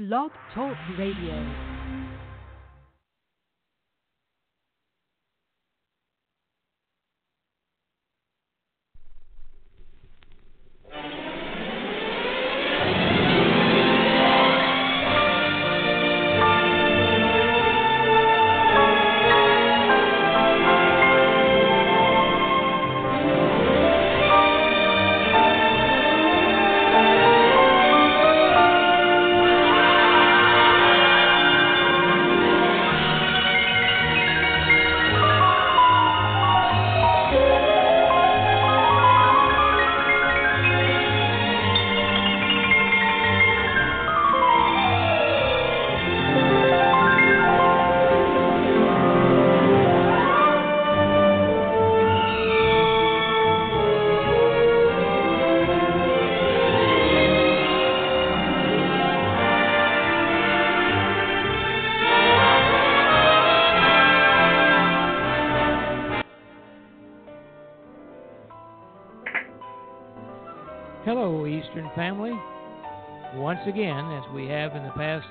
Blog Talk Radio. Once again, as we have in the past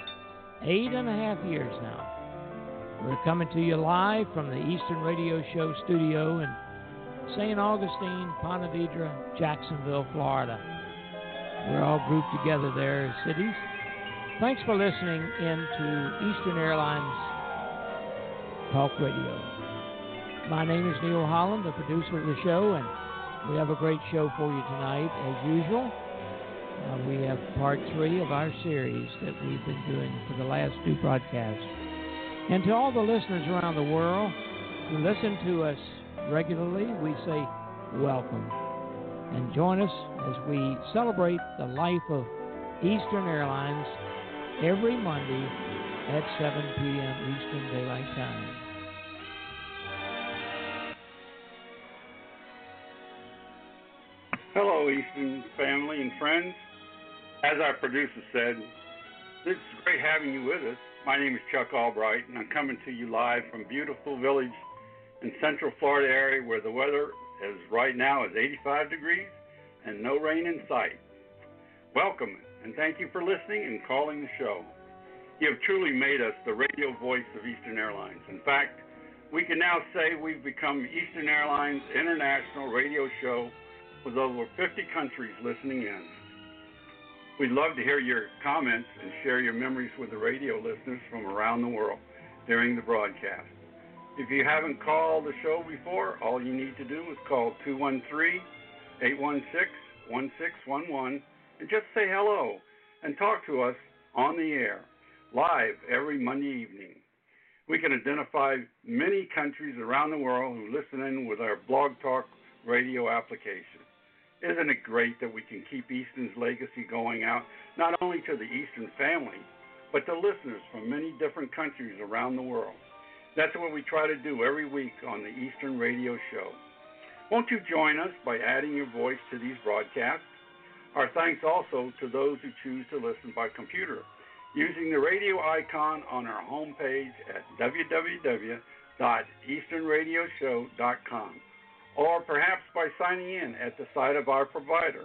eight and a half years now, we're coming to you live from the Eastern Radio Show studio in St. Augustine, Ponte Vedra, Jacksonville, Florida. We're all grouped together there as cities. Thanks for listening in to Eastern Airlines Talk Radio. My name is Neil Holland, the producer of the show, and we have a great show for you tonight, as usual. We have part three of our series that we've been doing for the last two broadcasts. And to all the listeners around the world who listen to us regularly, we say welcome. And join us as we celebrate the life of Eastern Airlines every Monday at 7 p.m. Eastern Daylight Time. Hello, Eastern family and friends. As our producer said, it's great having you with us. My name is Chuck Albright, and I'm coming to you live from beautiful village in Central Florida area where the weather is right now is 85 degrees and no rain in sight. Welcome, and thank you for listening and calling the show. You have truly made us the radio voice of Eastern Airlines. In fact, we can now say we've become Eastern Airlines International Radio Show with over 50 countries listening in. We'd love to hear your comments and share your memories with the radio listeners from around the world during the broadcast. If you haven't called the show before, all you need to do is call 213 816 1611 and just say hello and talk to us on the air, live every Monday evening. We can identify many countries around the world who listen in with our Blog Talk radio application. Isn't it great that we can keep Eastern's legacy going out, not only to the Eastern family, but to listeners from many different countries around the world? That's what we try to do every week on the Eastern Radio Show. Won't you join us by adding your voice to these broadcasts? Our thanks also to those who choose to listen by computer using the radio icon on our homepage at www.easternradioshow.com or perhaps by signing in at the site of our provider,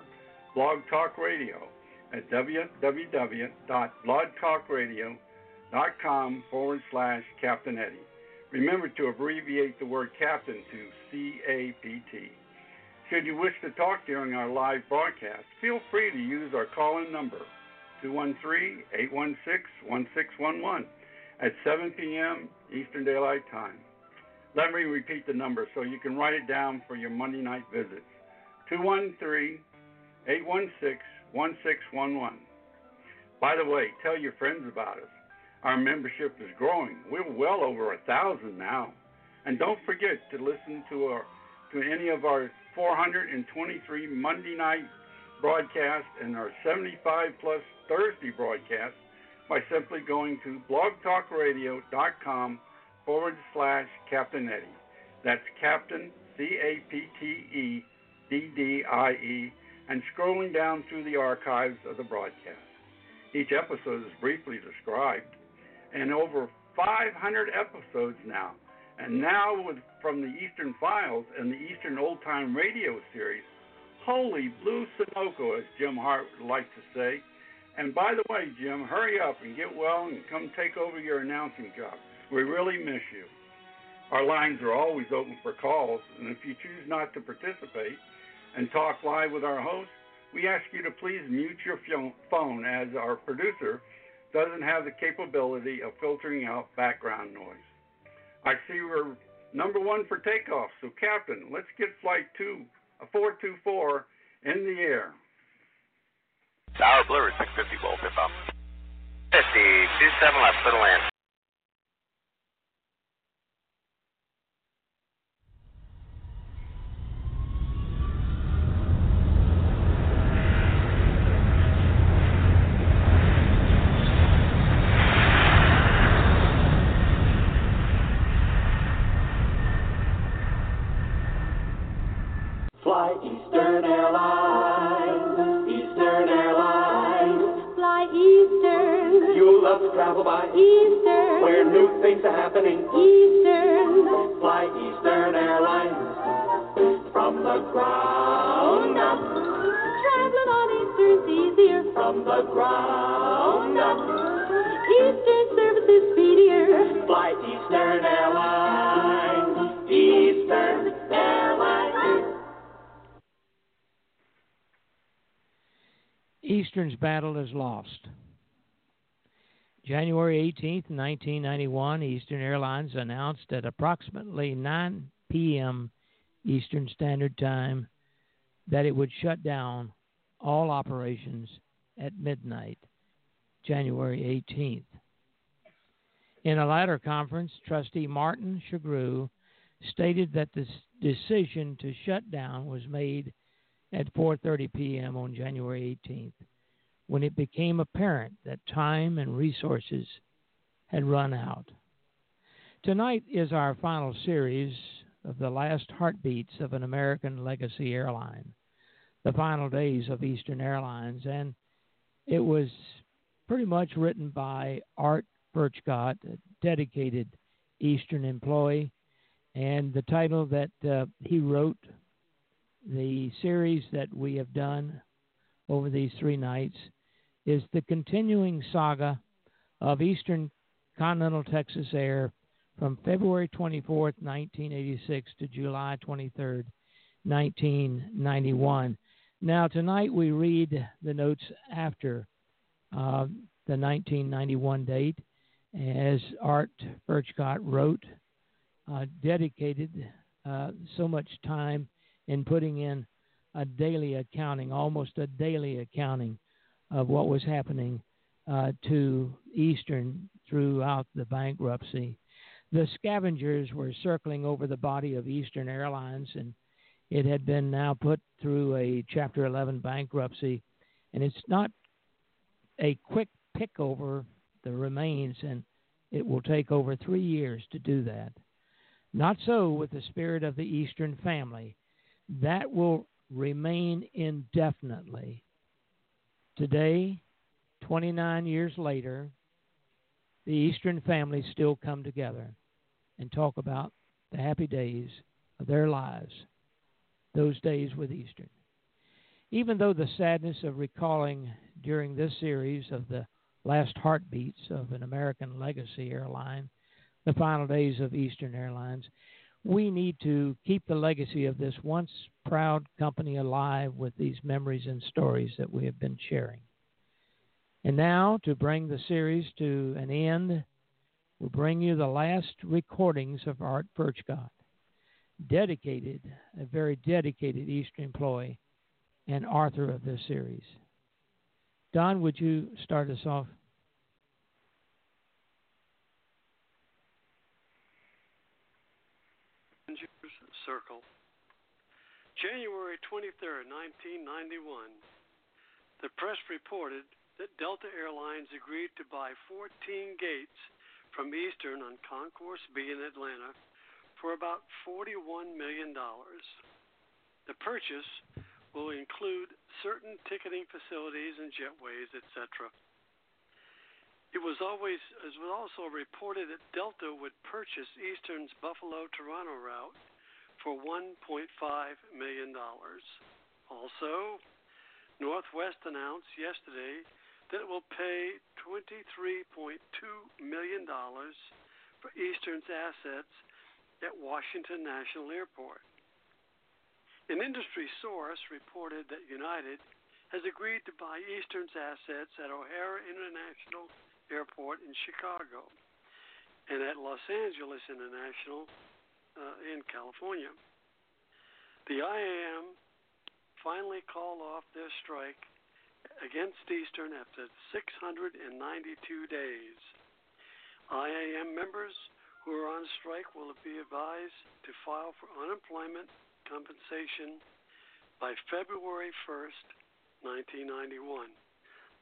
Blog Talk Radio, at www.blogtalkradio.com forward slash Captain Eddie. Remember to abbreviate the word captain to CAPT. Should you wish to talk during our live broadcast, feel free to use our call in number 213 816 1611 at 7 p.m. Eastern Daylight Time. Let me repeat the number so you can write it down for your Monday night visits 213 816 1611. By the way, tell your friends about us. Our membership is growing. We're well over a thousand now. And don't forget to listen to our to any of our 423 Monday night broadcasts and our 75 plus Thursday broadcasts by simply going to blogtalkradio.com forward slash Captain Eddie. That's Captain, C A P T E D D I E, and scrolling down through the archives of the broadcast. Each episode is briefly described, and over 500 episodes now. And now, with from the Eastern Files and the Eastern Old Time Radio series, holy blue Sunoco, as Jim Hart would like to say, And by the way, Jim, hurry up and get well and come take over your announcing job. We really miss you. Our lines are always open for calls, and if you choose not to participate and talk live with our host, we ask you to please mute your phone as our producer doesn't have the capability of filtering out background noise. I see we're number one for takeoff, so Captain, let's get flight two, uh, a 424 in the air. Tower Blue, 650 volt, tip off. 50, 27 left, for the land. Battle is lost. January 18, 1991, Eastern Airlines announced at approximately 9 p.m. Eastern Standard Time that it would shut down all operations at midnight, January 18th. In a latter conference, Trustee Martin Shugrue stated that the decision to shut down was made at 4:30 p.m. on January 18th when it became apparent that time and resources had run out. Tonight is our final series of the last heartbeats of an American legacy airline, the final days of Eastern Airlines, and it was pretty much written by Art Birchcott, a dedicated Eastern employee, and the title that uh, he wrote, the series that we have done over these three nights, is the continuing saga of Eastern Continental Texas Air from February 24, 1986 to July 23, 1991. Now, tonight we read the notes after uh, the 1991 date, as Art Birchcott wrote, uh, dedicated uh, so much time in putting in a daily accounting, almost a daily accounting of what was happening uh, to Eastern throughout the bankruptcy. The scavengers were circling over the body of Eastern Airlines, and it had been now put through a Chapter 11 bankruptcy. And it's not a quick pick over the remains, and it will take over three years to do that. Not so with the spirit of the Eastern family. That will remain indefinitely. Today, 29 years later, the Eastern families still come together and talk about the happy days of their lives, those days with Eastern. Even though the sadness of recalling during this series of the last heartbeats of an American legacy airline, the final days of Eastern Airlines, we need to keep the legacy of this once proud company alive with these memories and stories that we have been sharing. And now, to bring the series to an end, we'll bring you the last recordings of Art Birchcott, dedicated, a very dedicated Eastern employee and author of this series. Don, would you start us off? Circle. January 23, 1991. The press reported that Delta Airlines agreed to buy 14 gates from Eastern on Concourse B in Atlanta for about $41 million. The purchase will include certain ticketing facilities and jetways, etc. It was always it was also reported that Delta would purchase Eastern's Buffalo Toronto route for $1.5 million. Also, Northwest announced yesterday that it will pay $23.2 million for Eastern's assets at Washington National Airport. An industry source reported that United has agreed to buy Eastern's assets at O'Hare International Airport in Chicago and at Los Angeles International uh, in California. The IAM finally called off their strike against Eastern after 692 days. IAM members who are on strike will be advised to file for unemployment compensation by February 1st, 1991.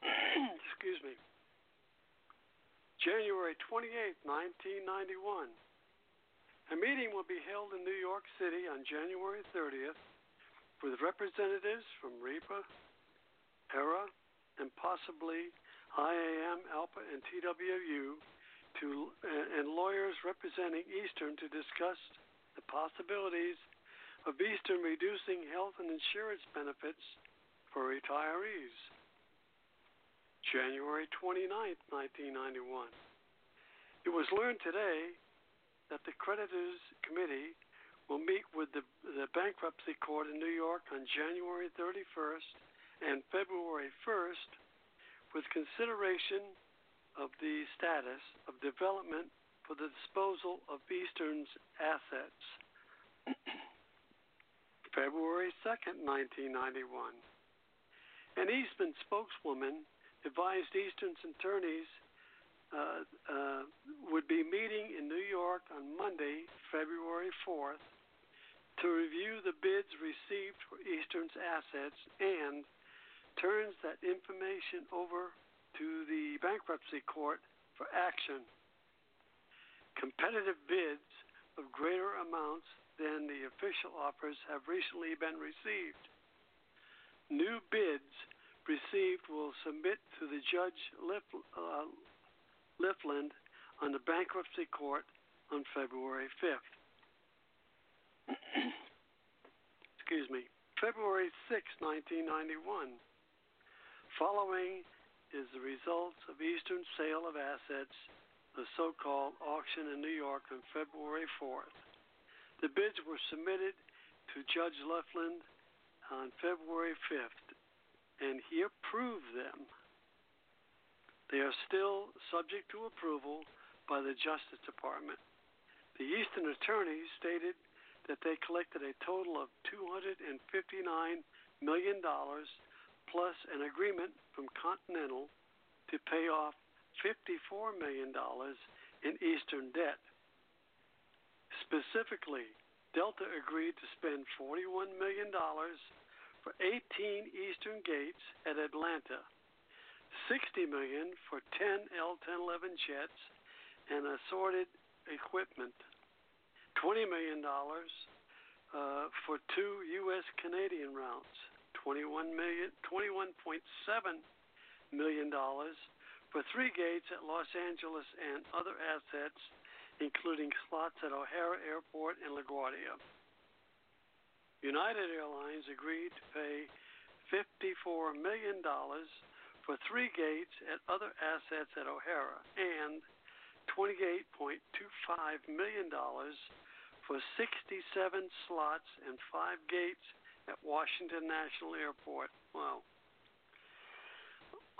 Excuse me. January 28, 1991. A meeting will be held in New York City on January 30th with representatives from REPA, ERA, and possibly IAM, ALPA, and TWU to, and lawyers representing Eastern to discuss the possibilities of Eastern reducing health and insurance benefits for retirees. January 29, 1991. It was learned today that the creditors committee will meet with the, the bankruptcy court in New York on January 31st and February 1st with consideration of the status of development for the disposal of Eastern's assets. February 2nd, 1991. An Eastern spokeswoman advised Eastern's attorneys uh, uh, would be meeting in New York on Monday, February 4th, to review the bids received for Eastern's assets and turns that information over to the bankruptcy court for action. Competitive bids of greater amounts than the official offers have recently been received. New bids received will submit to the Judge Lif, uh, Lifland on the bankruptcy court on February 5th. Excuse me. February 6, 1991. Following is the results of Eastern sale of assets, the so called auction in New York on February 4th. The bids were submitted to Judge Lifland on February 5th and he approved them. They are still subject to approval by the Justice Department. The Eastern attorneys stated that they collected a total of $259 million plus an agreement from Continental to pay off $54 million in Eastern debt. Specifically, Delta agreed to spend $41 million for 18 Eastern gates at Atlanta, 60 million for 10 L-1011 jets and assorted equipment, 20 million dollars uh, for two U.S. Canadian routes, 21 million, 21.7 million dollars for three gates at Los Angeles and other assets, including slots at O'Hare Airport and LaGuardia. United Airlines agreed to pay $54 million for three gates at other assets at O'Hare and $28.25 million for 67 slots and five gates at Washington National Airport. Wow.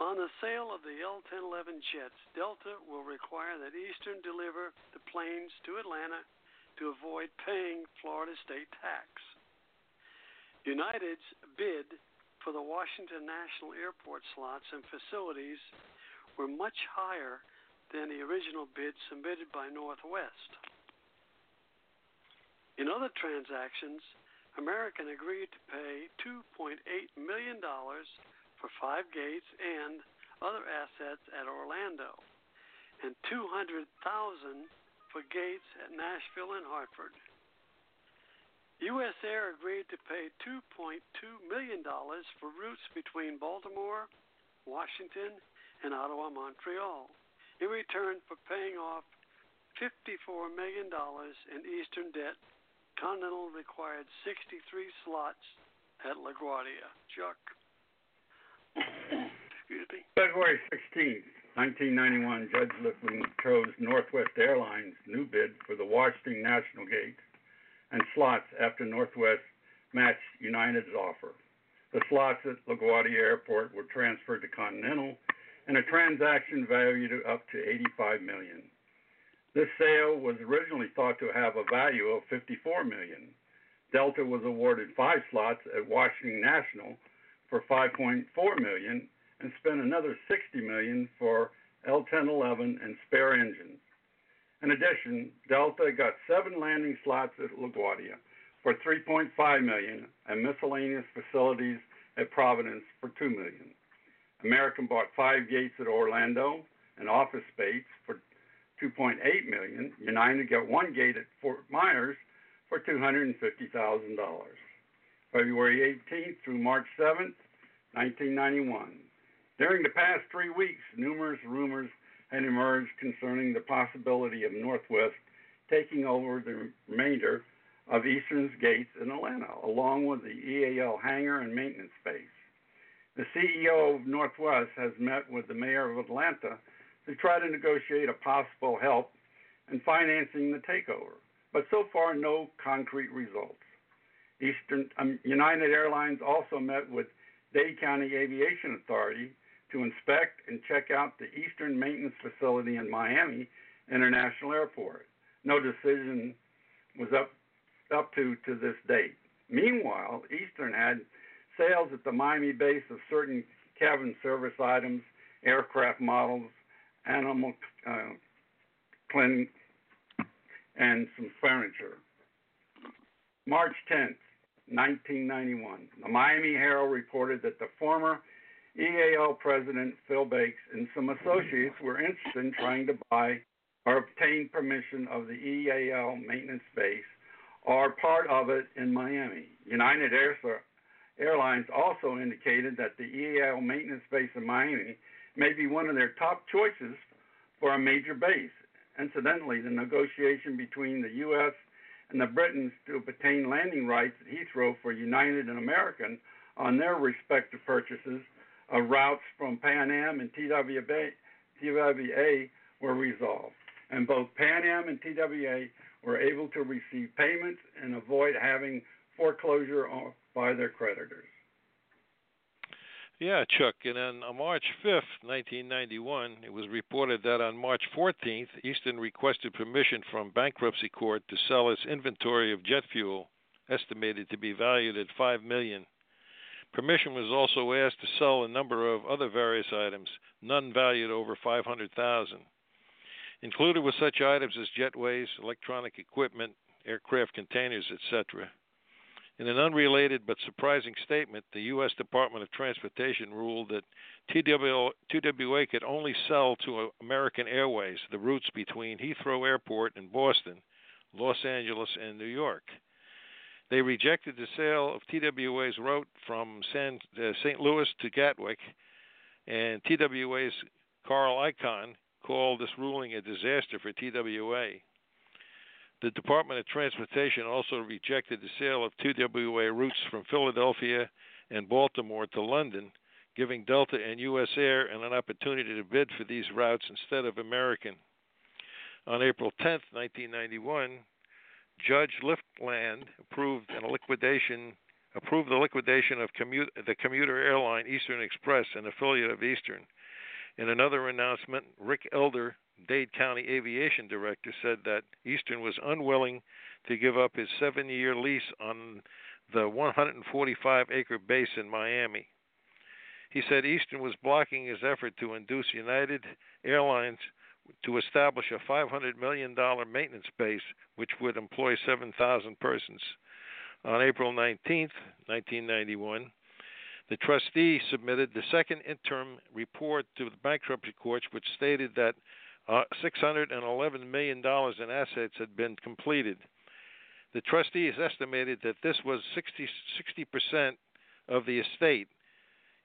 On the sale of the L 1011 jets, Delta will require that Eastern deliver the planes to Atlanta to avoid paying Florida state tax. United's bid for the Washington National Airport slots and facilities were much higher than the original bid submitted by Northwest. In other transactions, American agreed to pay $2.8 million for five gates and other assets at Orlando, and 200,000 for gates at Nashville and Hartford. U.S. Air agreed to pay $2.2 million for routes between Baltimore, Washington, and Ottawa, Montreal, in return for paying off $54 million in Eastern debt. Continental required 63 slots at LaGuardia. Chuck. Excuse me. February 16th, 1991, Judge Lifland chose Northwest Airlines' new bid for the Washington National Gate and slots after Northwest matched United's offer. The slots at LaGuardia Airport were transferred to Continental in a transaction valued up to 85 million. This sale was originally thought to have a value of 54 million. Delta was awarded five slots at Washington National for 5.4 million and spent another 60 million for L1011 and spare engines. In addition, Delta got seven landing slots at LaGuardia for 3.5 million and miscellaneous facilities at Providence for 2 million. American bought five gates at Orlando and office space for 2.8 million. United got one gate at Fort Myers for $250,000. February 18th through March 7th, 1991. During the past three weeks, numerous rumors had emerged concerning the possibility of Northwest taking over the remainder of Eastern's gates in Atlanta, along with the EAL hangar and maintenance space. The CEO of Northwest has met with the mayor of Atlanta to try to negotiate a possible help in financing the takeover, but so far no concrete results. Eastern um, United Airlines also met with Dade County Aviation Authority to inspect and check out the Eastern maintenance facility in Miami International Airport. No decision was up up to to this date. Meanwhile, Eastern had sales at the Miami base of certain cabin service items, aircraft models, animal uh, cleaning, and some furniture. March 10th, 1991, the Miami Herald reported that the former EAL president Phil Bakes and some associates were interested in trying to buy or obtain permission of the EAL maintenance base or part of it in Miami. United Airlines also indicated that the EAL maintenance base in Miami may be one of their top choices for a major base. Incidentally, the negotiation between the U.S. and the Britons to obtain landing rights at Heathrow for United and American on their respective purchases of routes from Pan Am and TWA, TWA were resolved. And both Pan Am and TWA were able to receive payments and avoid having foreclosure by their creditors. Yeah, Chuck. And on March 5th, 1991, it was reported that on March 14th, Eastern requested permission from bankruptcy court to sell its inventory of jet fuel, estimated to be valued at $5 million. Permission was also asked to sell a number of other various items, none valued over 500,000. Included were such items as jetways, electronic equipment, aircraft containers, etc. In an unrelated but surprising statement, the U.S. Department of Transportation ruled that TWA could only sell to American Airways the routes between Heathrow Airport and Boston, Los Angeles, and New York. They rejected the sale of TWA's route from San, uh, St. Louis to Gatwick, and TWA's Carl Icahn called this ruling a disaster for TWA. The Department of Transportation also rejected the sale of TWA routes from Philadelphia and Baltimore to London, giving Delta and US Air an opportunity to bid for these routes instead of American. On April 10, 1991, Judge Lifland approved a liquidation approved the liquidation of commute, the commuter airline Eastern Express, an affiliate of Eastern. In another announcement, Rick Elder, Dade County Aviation Director, said that Eastern was unwilling to give up his seven year lease on the 145 acre base in Miami. He said Eastern was blocking his effort to induce United Airlines to establish a $500 million maintenance base which would employ 7,000 persons. On April 19, 1991, the trustee submitted the second interim report to the bankruptcy court, which stated that uh, $611 million in assets had been completed. The trustees estimated that this was 60, 60% of the estate.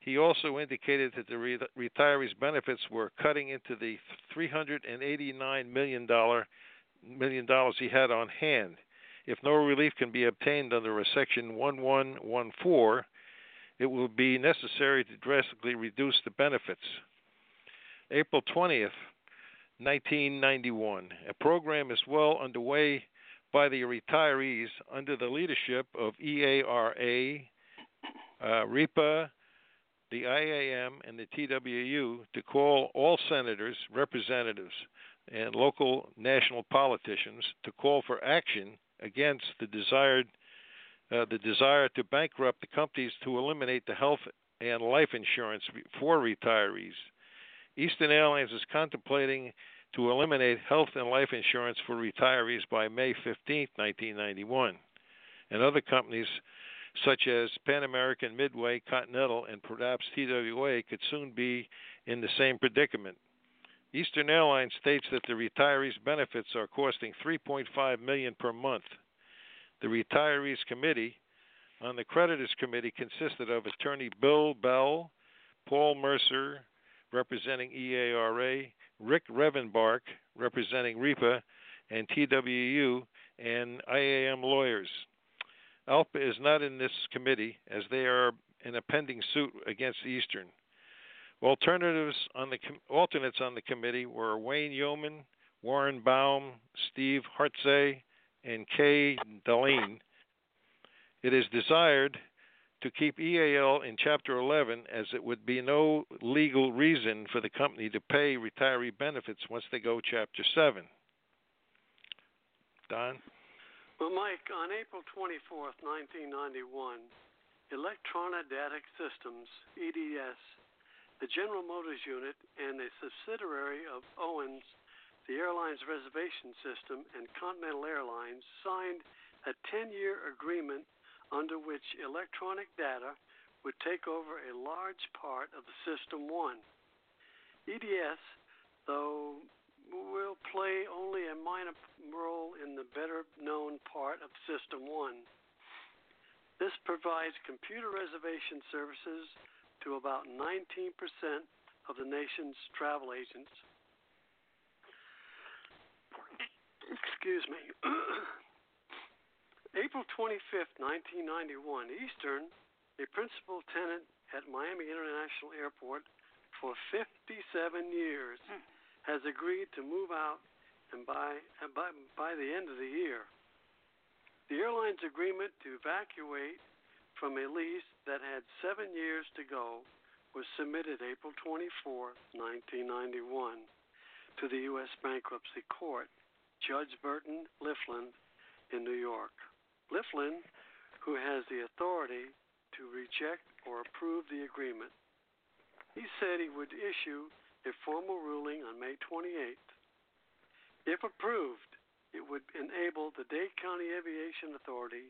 He also indicated that the re- retirees' benefits were cutting into the $389 million million dollars he had on hand. If no relief can be obtained under a Section 1114, it will be necessary to drastically reduce the benefits. April 20th, 1991. A program is well underway by the retirees under the leadership of EARA, uh, REPA, the IAM, and the TWU to call all senators, representatives, and local national politicians to call for action against the desired uh, the desire to bankrupt the companies to eliminate the health and life insurance for retirees. Eastern Airlines is contemplating to eliminate health and life insurance for retirees by May 15, 1991. And other companies such as Pan American, Midway, Continental, and perhaps TWA could soon be in the same predicament. Eastern Airlines states that the retirees' benefits are costing 3.5 million per month. The retirees committee on the creditors committee consisted of attorney Bill Bell, Paul Mercer, representing EARA, Rick Revenbark, representing REPA, and TWU, and IAM lawyers. ALPA is not in this committee as they are in a pending suit against Eastern. Alternatives on the alternates on the committee were Wayne Yeoman, Warren Baum, Steve Hartzay, and Kay Deline. It is desired to keep EAL in Chapter 11 as it would be no legal reason for the company to pay retiree benefits once they go Chapter 7. Don? Well, Mike, on April 24th, 1991, Electronic Data Systems, EDS, the General Motors unit, and a subsidiary of Owens, the airline's reservation system, and Continental Airlines signed a 10 year agreement under which electronic data would take over a large part of the System 1. EDS, though, of System 1. This provides computer reservation services to about 19% of the nation's travel agents. Excuse me. April 25, 1991, Eastern, a principal tenant at Miami International Airport for 57 years, hmm. has agreed to move out and by, by, by the end of the year. The airline's agreement to evacuate from a lease that had seven years to go was submitted April 24, 1991, to the U.S. Bankruptcy Court, Judge Burton Lifland in New York. Lifland, who has the authority to reject or approve the agreement. He said he would issue a formal ruling on May 28th. If approved, it would enable the Dade County Aviation Authority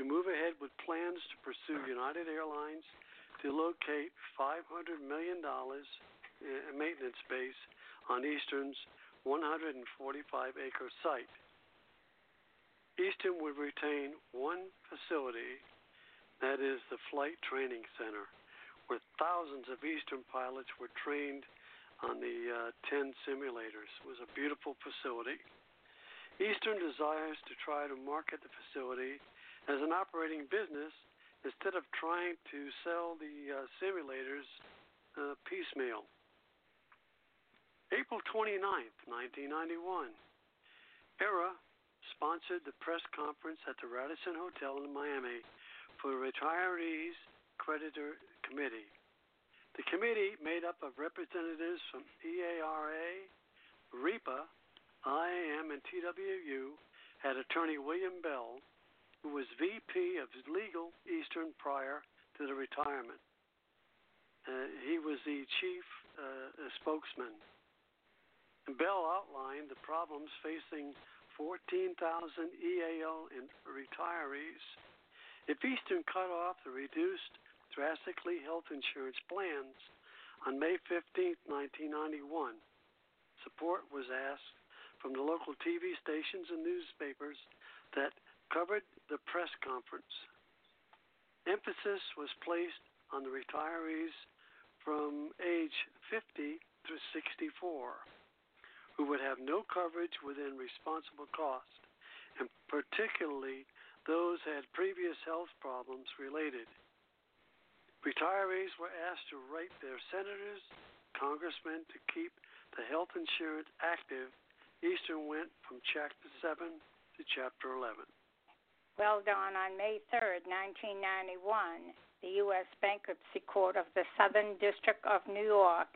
to move ahead with plans to pursue United Airlines to locate $500 million in maintenance base on Eastern's 145 acre site. Eastern would retain one facility, that is the Flight Training Center, where thousands of Eastern pilots were trained on the uh, 10 simulators. It was a beautiful facility. Eastern desires to try to market the facility as an operating business instead of trying to sell the uh, simulators uh, piecemeal. April 29th, 1991, ERA sponsored the press conference at the Radisson Hotel in Miami for the Retirees Creditor Committee. The committee, made up of representatives from EARA, REPA, IAM, and TWU, had attorney William Bell, who was VP of Legal Eastern prior to the retirement. Uh, he was the chief uh, spokesman. Bell outlined the problems facing 14,000 EAL retirees. If Eastern cut off the reduced drastically health insurance plans on May 15, 1991, support was asked from the local TV stations and newspapers that covered the press conference. Emphasis was placed on the retirees from age 50 through 64 who would have no coverage within responsible cost, and particularly those had previous health problems related. Retirees were asked to write their senators, congressmen to keep the health insurance active. Eastern went from Chapter 7 to Chapter 11. Well, Don, on May 3rd, 1991, the U.S. Bankruptcy Court of the Southern District of New York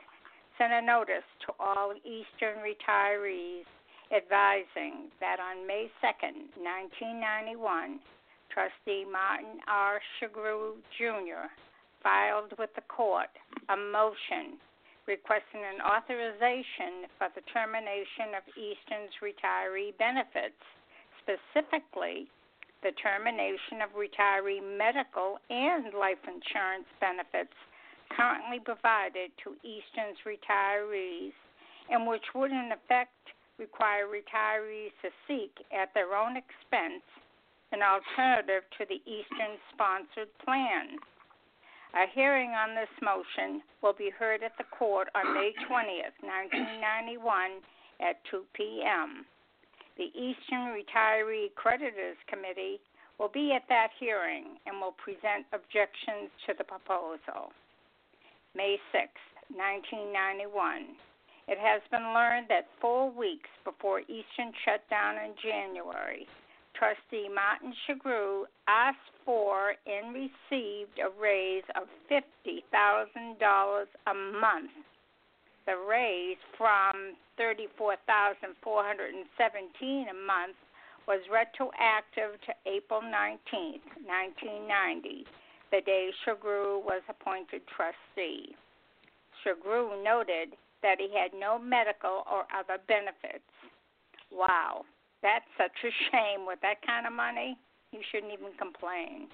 sent a notice to all Eastern retirees advising that on May 2nd, 1991, Trustee Martin R. Shugrue Jr. filed with the court a motion requesting an authorization for the termination of Eastern's retiree benefits, specifically the termination of retiree medical and life insurance benefits currently provided to Eastern's retirees, and which would in effect require retirees to seek at their own expense an alternative to the Eastern sponsored plan. A hearing on this motion will be heard at the court on May 20th, 1991 at 2 p.m. The Eastern Retiree Creditors Committee will be at that hearing and will present objections to the proposal. May 6, 1991. It has been learned that four weeks before Eastern shut down in January, Trustee Martin Shugrue asked for and received a raise of $50,000 a month. The raise from $34,417 a month was retroactive to April 19, 1990, the day Shugrue was appointed trustee. Shugrue noted that he had no medical or other benefits. Wow, that's such a shame. With that kind of money, he shouldn't even complain.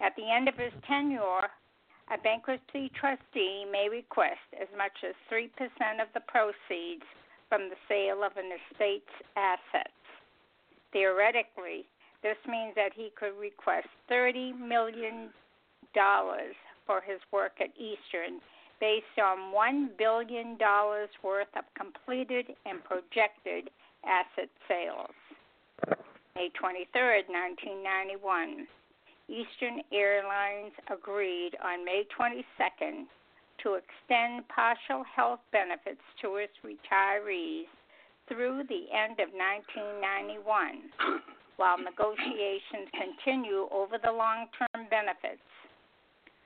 At the end of his tenure, a bankruptcy trustee may request as much as 3% of the proceeds from the sale of an estate's assets. Theoretically, this means that he could request $30 million for his work at Eastern based on $1 billion worth of completed and projected asset sales. May 23, 1991. Eastern Airlines agreed on May 22nd to extend partial health benefits to its retirees through the end of 1991, while negotiations continue over the long term benefits.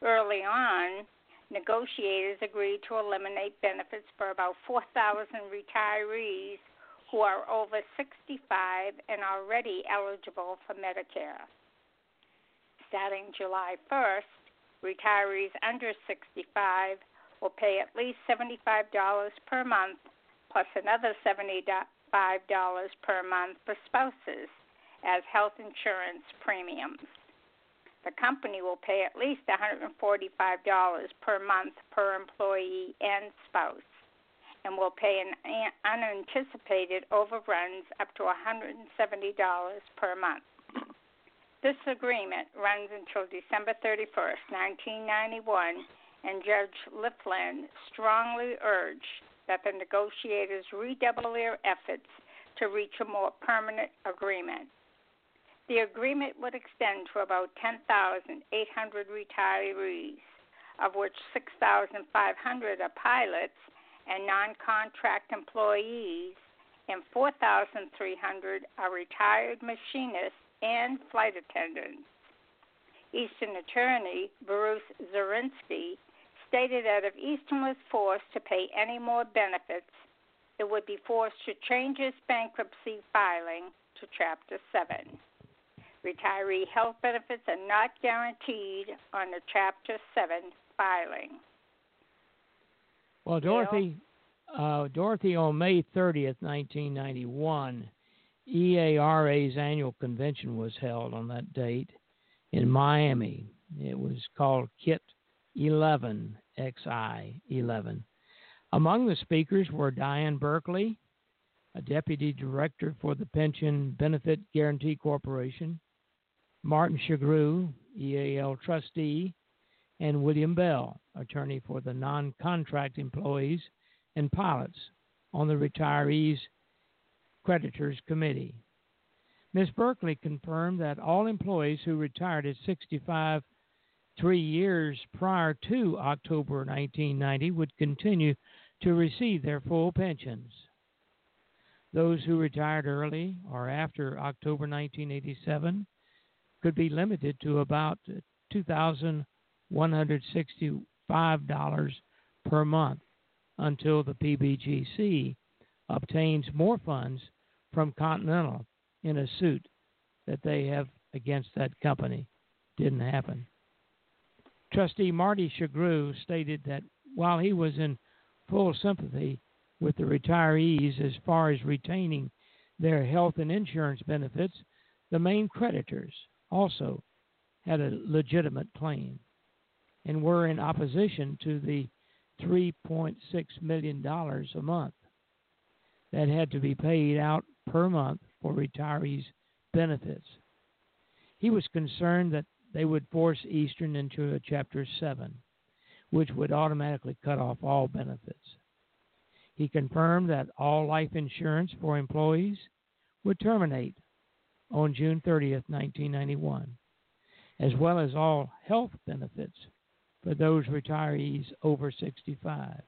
Early on, negotiators agreed to eliminate benefits for about 4,000 retirees who are over 65 and already eligible for Medicare. Starting July 1st, retirees under 65 will pay at least $75 per month plus another $75 per month for spouses as health insurance premiums the company will pay at least $145 per month per employee and spouse and will pay an unanticipated overruns up to $170 per month. This agreement runs until December 31, 1991, and Judge Lifland strongly urged that the negotiators redouble their efforts to reach a more permanent agreement. The agreement would extend to about 10,800 retirees, of which 6,500 are pilots and non contract employees, and 4,300 are retired machinists and flight attendants. Eastern attorney Bruce Zarinsky stated that if Eastern was forced to pay any more benefits, it would be forced to change its bankruptcy filing to Chapter 7. Retiree health benefits are not guaranteed on the Chapter 7 filing. Well, Dorothy, uh, Dorothy, on May 30th, 1991, EARA's annual convention was held on that date in Miami. It was called KIT 11, XI 11. Among the speakers were Diane Berkeley, a deputy director for the Pension Benefit Guarantee Corporation, Martin Shugrue, EAL trustee, and William Bell, attorney for the non contract employees and pilots on the Retirees Creditors Committee. Ms. Berkeley confirmed that all employees who retired at 65 three years prior to October 1990 would continue to receive their full pensions. Those who retired early or after October 1987 could be limited to about $2,165 per month until the PBGC obtains more funds from Continental in a suit that they have against that company. Didn't happen. Trustee Marty Shugrue stated that while he was in full sympathy with the retirees as far as retaining their health and insurance benefits, the main creditors also had a legitimate claim and were in opposition to the $3.6 million a month that had to be paid out per month for retirees' benefits. He was concerned that they would force Eastern into a Chapter 7, which would automatically cut off all benefits. He confirmed that all life insurance for employees would terminate on June 30th, 1991, as well as all health benefits for those retirees over 65.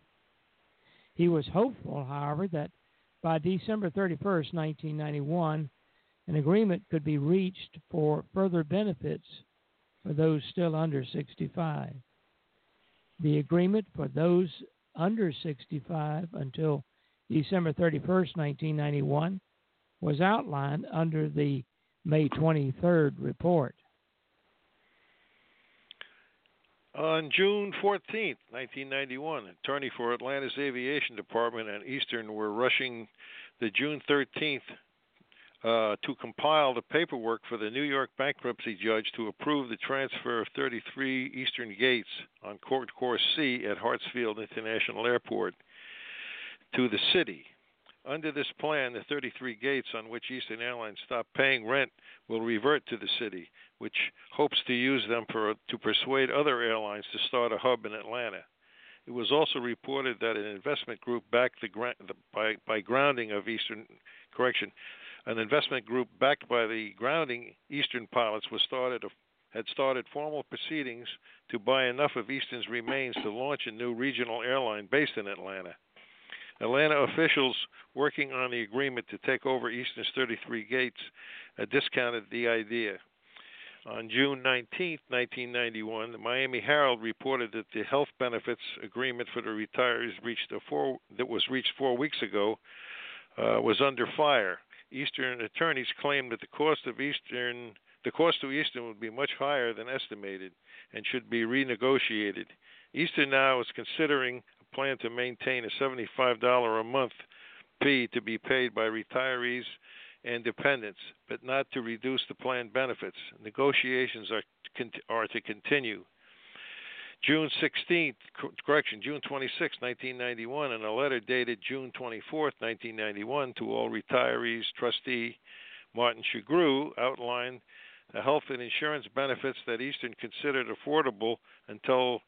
He was hopeful, however, that by December 31st, 1991, an agreement could be reached for further benefits for those still under 65. The agreement for those under 65 until December 31st, 1991, was outlined under the May 23rd report. On June 14, 1991, attorney for Atlanta's Aviation Department and Eastern were rushing the June 13th uh, to compile the paperwork for the New York bankruptcy judge to approve the transfer of 33 Eastern Gates on Concourse C at Hartsfield International Airport to the city. Under this plan, the 33 gates on which Eastern Airlines stopped paying rent will revert to the city, which hopes to use them for, to persuade other airlines to start a hub in Atlanta. It was also reported that an investment group backed the, the by, by grounding of Eastern correction an investment group backed by the grounding Eastern pilots was started had started formal proceedings to buy enough of Eastern's remains to launch a new regional airline based in Atlanta. Atlanta officials working on the agreement to take over Eastern's 33 gates discounted the idea. On June 19, 1991, the Miami Herald reported that the health benefits agreement for the retirees reached four, that was reached four weeks ago uh, was under fire. Eastern attorneys claimed that the cost of Eastern the cost to Eastern would be much higher than estimated and should be renegotiated. Eastern now is considering plan to maintain a $75 a month fee to be paid by retirees and dependents, but not to reduce the plan benefits. Negotiations are, are to continue. June 16th, correction, June 26, 1991, in a letter dated June 24, 1991, to all retirees, trustee Martin Shugrue outlined the health and insurance benefits that Eastern considered affordable until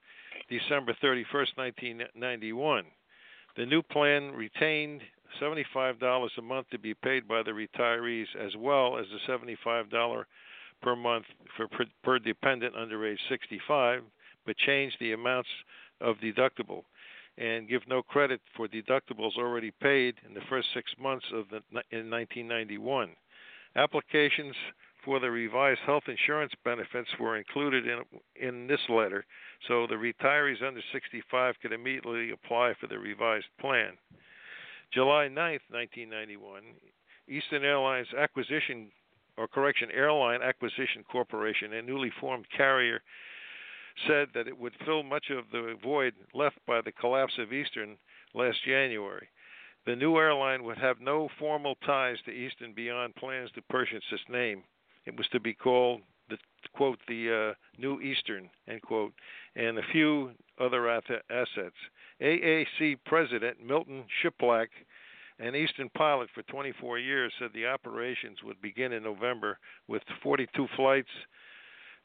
December 31, 1991. The new plan retained $75 a month to be paid by the retirees, as well as the $75 per month for per, per dependent under age 65 but changed the amounts of deductible and give no credit for deductibles already paid in the first six months of the, in 1991. Applications for the revised health insurance benefits were included in in this letter, so the retirees under 65 could immediately apply for the revised plan. July 9, 1991, Eastern Airlines Acquisition or correction Airline Acquisition Corporation, a newly formed carrier said that it would fill much of the void left by the collapse of Eastern last January. The new airline would have no formal ties to Eastern beyond plans to purchase its name. It was to be called the quote the uh, New Eastern end quote, and a few other assets. AAC President Milton Shiplak, an Eastern pilot for 24 years, said the operations would begin in November with 42 flights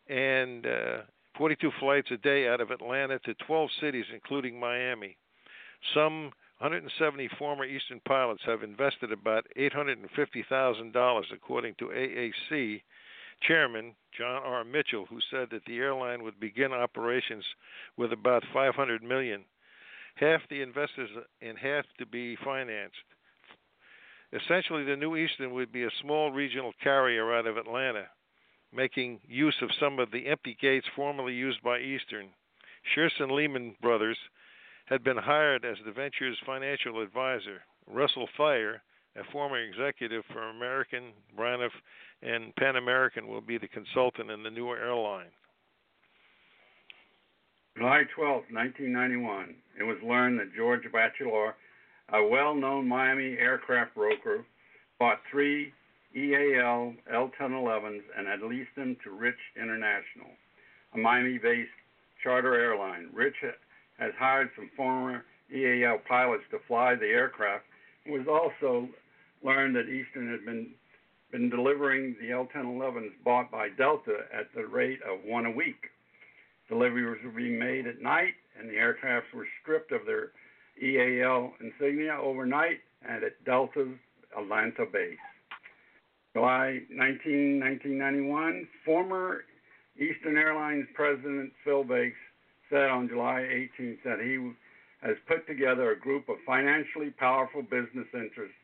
and uh, 42 flights a day out of Atlanta to 12 cities, including Miami. Some 170 former Eastern pilots have invested about $850,000, according to AAC, chairman, John R. Mitchell, who said that the airline would begin operations with about $500 million, half the investors and half to be financed. Essentially, the New Eastern would be a small regional carrier out of Atlanta, making use of some of the empty gates formerly used by Eastern. Shearson Lehman Brothers had been hired as the venture's financial advisor. Russell Fire, a former executive for American, Braniff, and Pan American, will be the consultant in the new airline. July 12, 1991, it was learned that George Batchelor, a well known Miami aircraft broker, bought three EAL L 1011s and had leased them to Rich International, a Miami based charter airline. Rich has hired some former EAL pilots to fly the aircraft. It was also learned that Eastern had been been delivering the L-1011s bought by Delta at the rate of one a week. Deliveries were being made at night, and the aircrafts were stripped of their EAL insignia overnight and at Delta's Atlanta base. July 19, 1991, former Eastern Airlines President Phil Bakes said on July 18th that he has put together a group of financially powerful business interests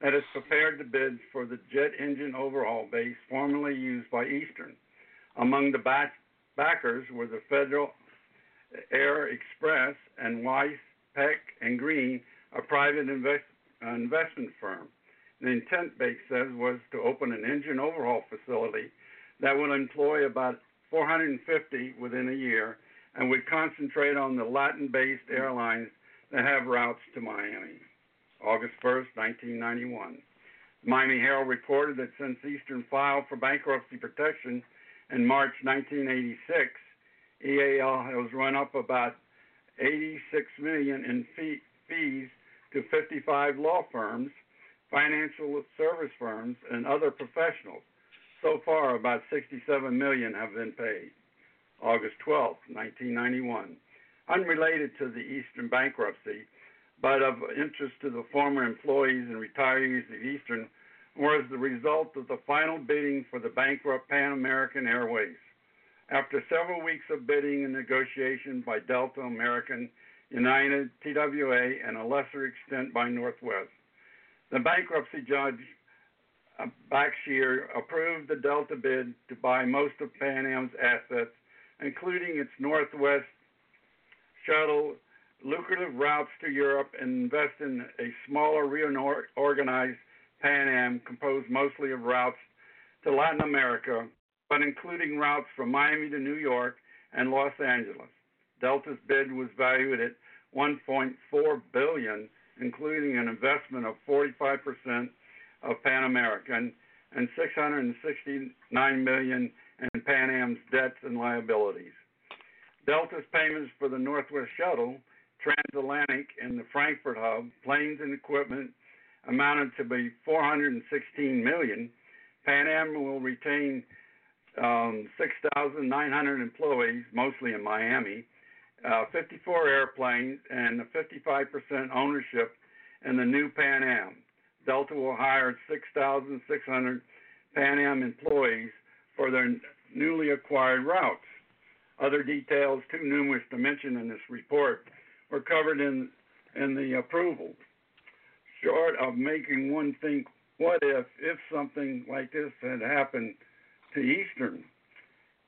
that is prepared to bid for the jet engine overhaul base formerly used by Eastern. Among the back- backers were the Federal Air Express and Weiss, Peck, and Greer, a private invest, investment firm. The intent, Bakes says, was to open an engine overhaul facility that would employ about 450 within a year and would concentrate on the Latin based airlines that have routes to Miami. August 1st, 1991. Miami Herald reported that since Eastern filed for bankruptcy protection in March 1986, EAL has run up about 86 million in fee, fees to 55 law firms, financial service firms, and other professionals. So far, about 67 million have been paid. August 12, 1991. Unrelated to the Eastern bankruptcy, but of interest to the former employees and retirees of Eastern, was the result of the final bidding for the bankrupt Pan American Airways. After several weeks of bidding and negotiation by Delta, American, United, TWA, and a lesser extent by Northwest, the bankruptcy judge uh, Blackshear approved the Delta bid to buy most of Pan Am's assets, including its Northwest shuttle, lucrative routes to Europe, and invest in a smaller, reorganized Pan Am composed mostly of routes to Latin America, but including routes from Miami to New York and Los Angeles. Delta's bid was valued at 1.4 billion, including an investment of 45% of Pan American and 669 million in Pan Am's debts and liabilities. Delta's payments for the Northwest Shuttle, Transatlantic, and the Frankfurt hub, planes and equipment amounted to be 416 million. Pan Am will retain um, 6,900 employees, mostly in Miami, uh, 54 airplanes, and a 55% ownership in the new Pan Am. Delta will hire 6,600 Pan Am employees for their newly acquired routes. Other details, too numerous to mention in this report, were covered in, in the approval. Short of making one think, what if, if something like this had happened to Eastern?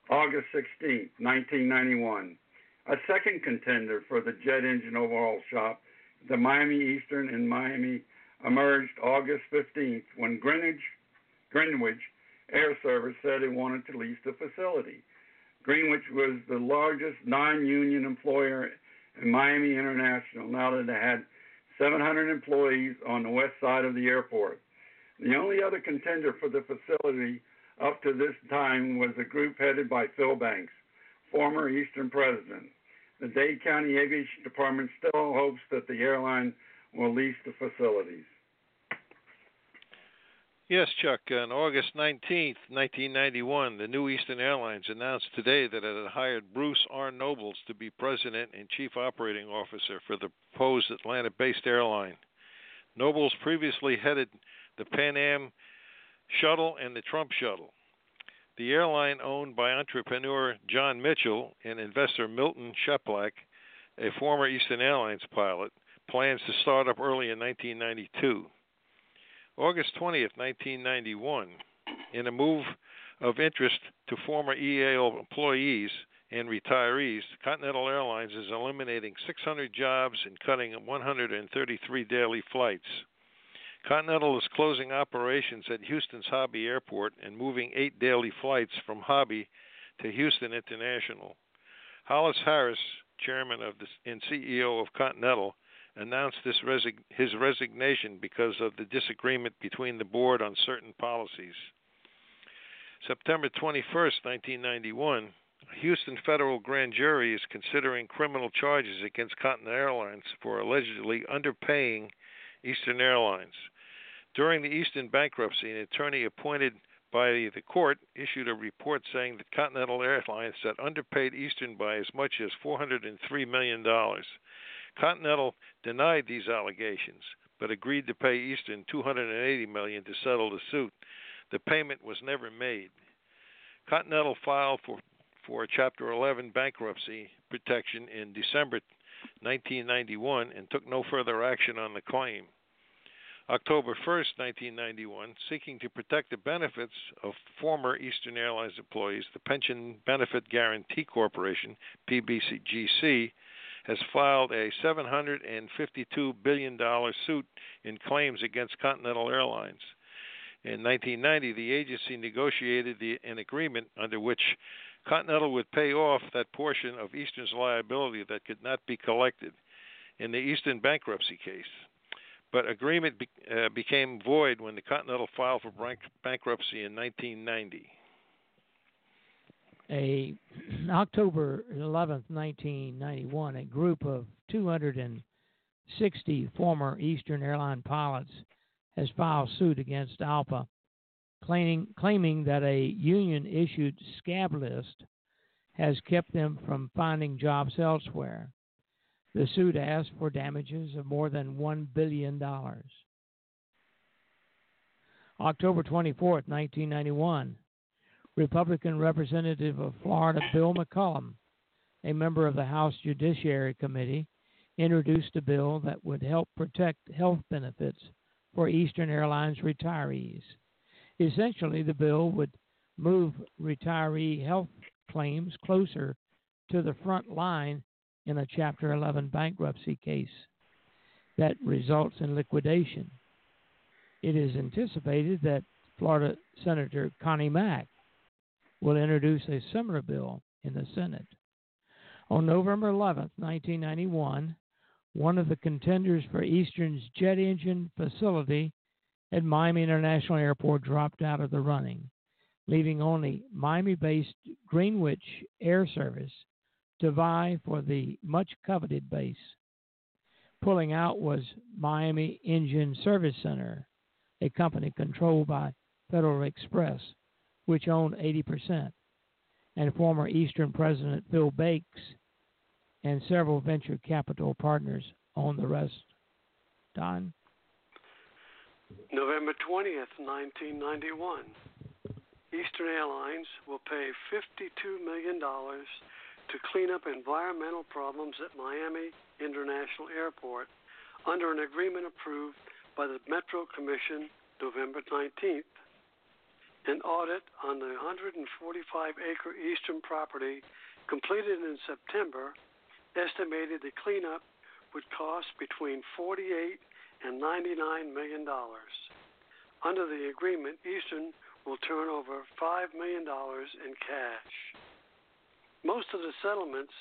August 16, 1991. A second contender for the jet engine overhaul shop, the Miami Eastern in Miami emerged August 15th when Greenwich, Greenwich Air Service said it wanted to lease the facility. Greenwich was the largest non union employer in Miami International now that it had 700 employees on the west side of the airport. The only other contender for the facility up to this time was a group headed by Phil Bakes, former Eastern president. The Dade County Aviation Department still hopes that the airline will lease the facilities. Yes, Chuck. On August 19, 1991, the new Eastern Airlines announced today that it had hired Bruce R. Nobles to be president and chief operating officer for the proposed Atlanta based airline. Nobles previously headed the Pan Am shuttle and the Trump shuttle. the airline owned by entrepreneur John Mitchell and investor Milton Sheplak, a former Eastern Airlines pilot, plans to start up early in 1992. August 20th, 1991, in a move of interest to former EAL employees and retirees, Continental Airlines is eliminating 600 jobs and cutting 133 daily flights. Continental is closing operations at Houston's Hobby Airport and moving eight daily flights from Hobby to Houston International. Hollis Harris, chairman of the, and CEO of Continental, announced his resignation because of the disagreement between the board on certain policies. September 21, 1991, a Houston federal grand jury is considering criminal charges against Continental Airlines for allegedly underpaying Eastern Airlines. During the Eastern bankruptcy, an attorney appointed by the court issued a report saying that Continental Airlines had underpaid Eastern by as much as $403 million. Continental denied these allegations, but agreed to pay Eastern $280 million to settle the suit. The payment was never made. Continental filed for, for Chapter 11 bankruptcy protection in December 1991 and took no further action on the claim. October 1, 1991, seeking to protect the benefits of former Eastern Airlines employees, the Pension Benefit Guarantee Corporation, PBGC, has filed a $752 billion suit in claims against Continental Airlines. In 1990, the agency negotiated the, an agreement under which Continental would pay off that portion of Eastern's liability that could not be collected in the Eastern bankruptcy case. But agreement be, uh, became void when the Continental filed for bank- bankruptcy in 1990. A October 11th, 1991, a group of 260 former Eastern Airline pilots has filed suit against ALPA, claiming, claiming that a union issued scab list has kept them from finding jobs elsewhere. The suit asks for damages of more than $1 billion. October 24, 1991, Republican Representative of Florida Bill McCollum, a member of the House Judiciary Committee, introduced a bill that would help protect health benefits for Eastern Airlines retirees. Essentially, the bill would move retiree health claims closer to the front line in a Chapter 11 bankruptcy case that results in liquidation. It is anticipated that Florida Senator Connie Mack will introduce a similar bill in the Senate. On November 11, 1991, one of the contenders for Eastern's jet engine facility at Miami International Airport dropped out of the running, leaving only Miami based Greenwich Air Service to vie for the much coveted base. Pulling out was Miami Engine Service Center, a company controlled by Federal Express, which owned 80%, and former Eastern President Phil Bakes and several venture capital partners own the rest. Don? November 20th, 1991. Eastern Airlines will pay $52 million to clean up environmental problems at Miami International Airport under an agreement approved by the Metro Commission November 19th. An audit on the 145 acre eastern property completed in September estimated the cleanup would cost between 48 and 99 million dollars. Under the agreement, Eastern will turn over $5 million in cash. Most of the settlements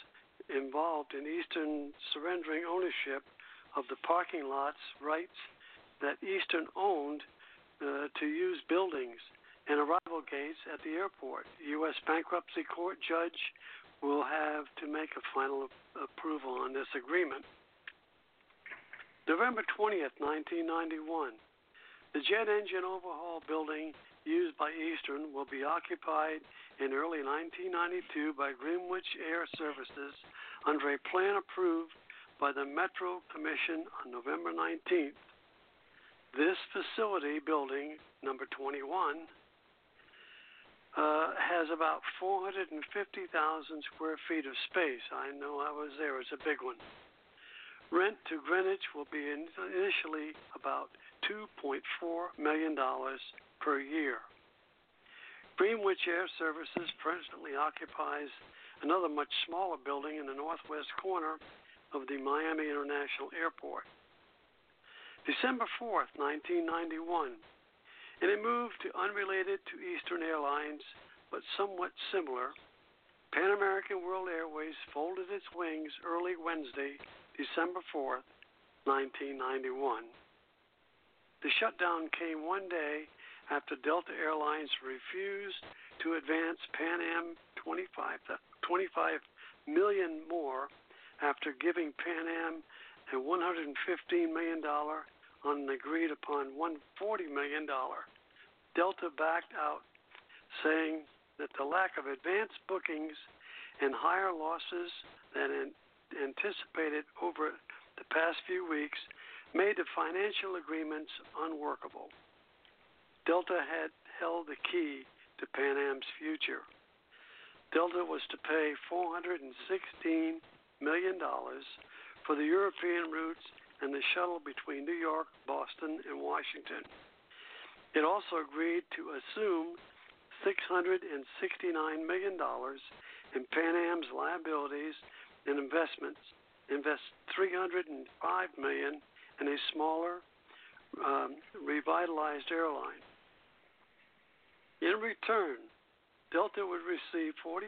involved in Eastern surrendering ownership of the parking lots rights that Eastern owned uh, to use buildings and arrival gates at the airport. U.S. bankruptcy court judge will have to make a final approval on this agreement. November 20th, 1991. The jet engine overhaul building used by Eastern will be occupied in early 1992 by Greenwich Air Services under a plan approved by the Metro Commission on November 19th. This facility building, number 21, uh, has about 450,000 square feet of space. I know I was there, it's a big one. Rent to Greenwich will be initially about $2.4 million per year. Greenwich Air Services presently occupies another much smaller building in the northwest corner of the Miami International Airport. December 4th, 1991, in a move to unrelated to Eastern Airlines but somewhat similar, Pan American World Airways folded its wings early Wednesday December 4th, 1991. The shutdown came one day after Delta Airlines refused to advance Pan Am 25, 25 million more after giving Pan Am a $115 million on an agreed upon $140 million. Delta backed out, saying that the lack of advance bookings and higher losses than anticipated over the past few weeks made the financial agreements unworkable. Delta had held the key to Pan Am's future. Delta was to pay $416 million for the European routes and the shuttle between New York, Boston, and Washington. It also agreed to assume $669 million in Pan Am's liabilities and investments, invest 305 million in a smaller, um, revitalized airline. In return, Delta would receive 45%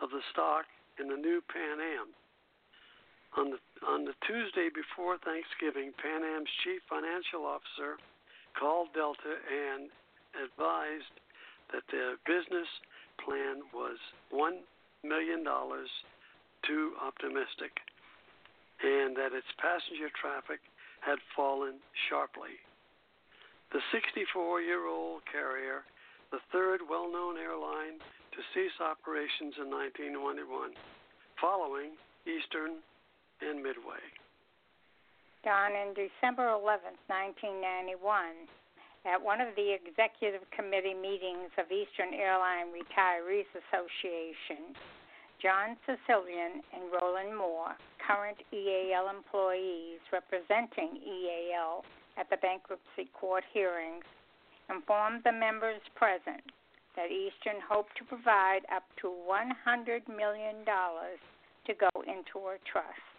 of the stock in the new Pan Am. On the, on the Tuesday before Thanksgiving, Pan Am's chief financial officer called Delta and advised that their business plan was $1 million too optimistic, and that its passenger traffic had fallen sharply. The 64 year old carrier, the third well known airline to cease operations in 1921, following Eastern and Midway. Don, in December 11, 1991, at one of the executive committee meetings of Eastern Airline Retirees Association, John Sicilian and Roland Moore, current EAL employees representing EAL at the bankruptcy court hearings, informed the members present that Eastern hoped to provide up to $100 million to go into a trust.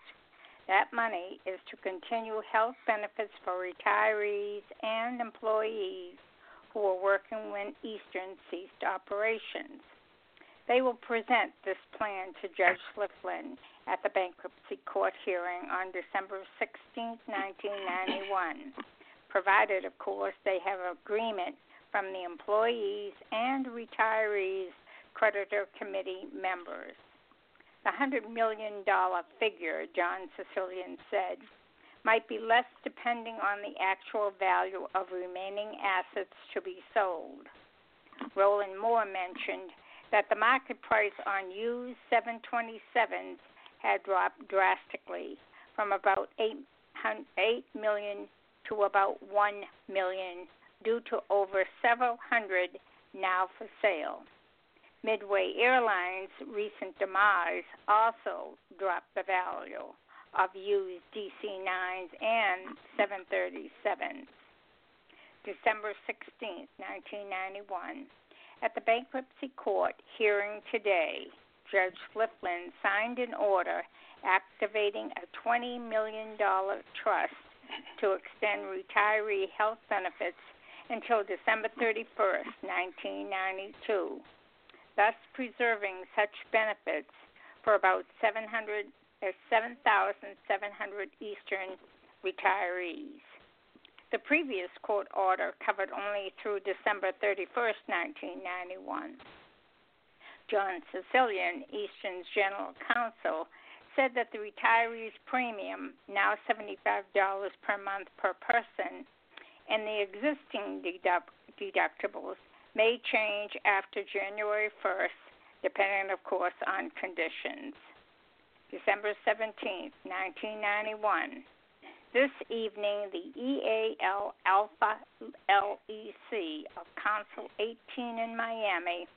That money is to continue health benefits for retirees and employees who are working when Eastern ceased operations. They will present this plan to Judge Lifland at the bankruptcy court hearing on December 16, 1991, provided, of course, they have agreement from the employees and retirees creditor committee members. The $100 million figure, John Sicilian said, might be less depending on the actual value of remaining assets to be sold. Roland Moore mentioned that the market price on used 727s had dropped drastically from about 8, 8 million to about 1 million due to over several hundred now for sale. Midway Airlines' recent demise also dropped the value of used DC 9s and 737s. December 16, 1991. At the bankruptcy court hearing today, Judge Lifland signed an order activating a $20 million trust to extend retiree health benefits until December 31, 1992, thus preserving such benefits for about 700, uh, 7,700 Eastern retirees. The previous court order covered only through December 31, 1991. John Sicilian, Eastern's general counsel, said that the retiree's premium, now $75 per month per person, and the existing deduct- deductibles may change after January 1st, depending, of course, on conditions. December 17, 1991. This evening, the EAL ALPA LEC of Council 18 in Miami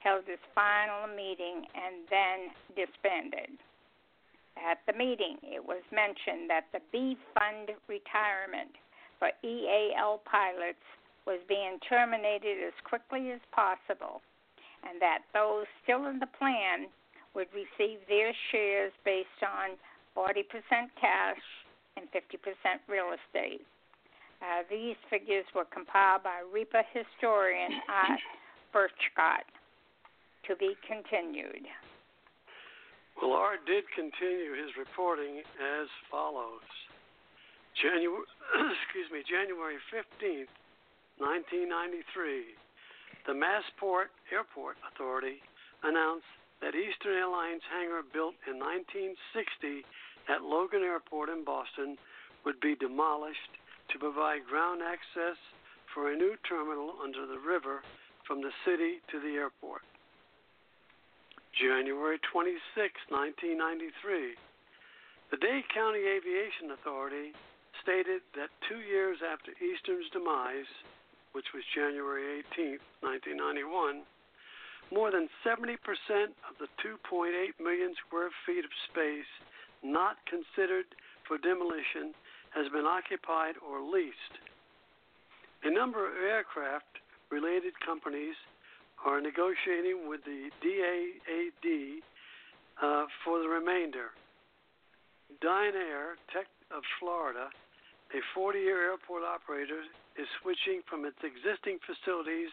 held its final meeting and then disbanded. At the meeting, it was mentioned that the B Fund retirement for EAL pilots was being terminated as quickly as possible, and that those still in the plan would receive their shares based on 40% cash and 50% real estate. Uh, these figures were compiled by REPA historian Art Birchcott. To be continued. Well, Art did continue his reporting as follows. January, excuse me, January 15th, 1993, the Massport Airport Authority announced that Eastern Airlines hangar built in 1960 at Logan Airport in Boston would be demolished to provide ground access for a new terminal under the river from the city to the airport. January 26, 1993, the Dade County Aviation Authority stated that two years after Eastern's demise, which was January 18, 1991, more than 70% of the 2.8 million square feet of space not considered for demolition has been occupied or leased. A number of aircraft related companies are negotiating with the DAAD uh, for the remainder. Dynair Tech of Florida, a 40 year airport operator, is switching from its existing facilities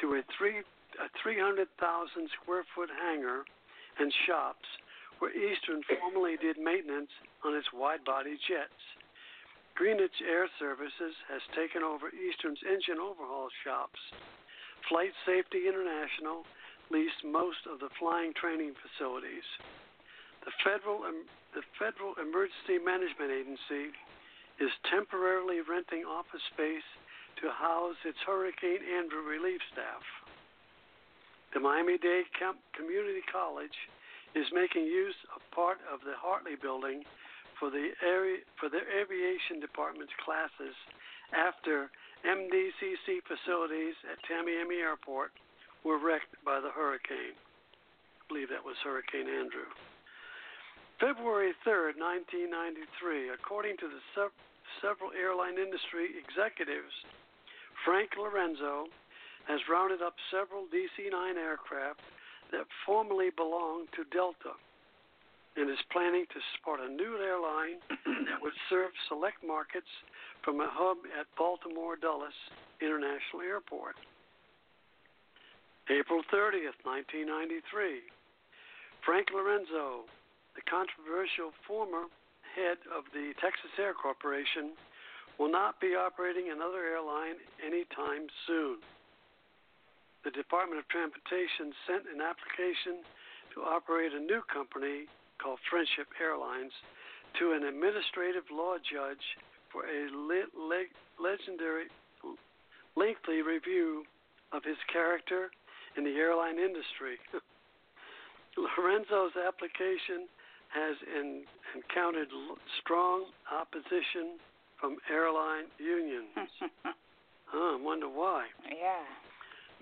to a, a 300,000 square foot hangar and shops where Eastern formerly did maintenance on its wide body jets. Greenwich Air Services has taken over Eastern's engine overhaul shops. Flight Safety International leased most of the flying training facilities. The Federal, the Federal Emergency Management Agency is temporarily renting office space to house its Hurricane Andrew relief staff. The Miami Dade Community College is making use of part of the Hartley building for the for their aviation department's classes after MDCC facilities at Tamiami Airport were wrecked by the hurricane. I believe that was Hurricane Andrew. February 3rd, 1993, according to the sev- several airline industry executives, Frank Lorenzo has rounded up several DC 9 aircraft that formerly belonged to Delta and is planning to support a new airline that would serve select markets from a hub at Baltimore Dulles International Airport. April 30th, 1993, Frank Lorenzo the controversial former head of the Texas Air Corporation, will not be operating another airline anytime soon. The Department of Transportation sent an application to operate a new company called Friendship Airlines to an administrative law judge for a le- le- legendary, lengthy review of his character in the airline industry. Lorenzo's application has in, encountered strong opposition from airline unions. oh, I wonder why. Yeah.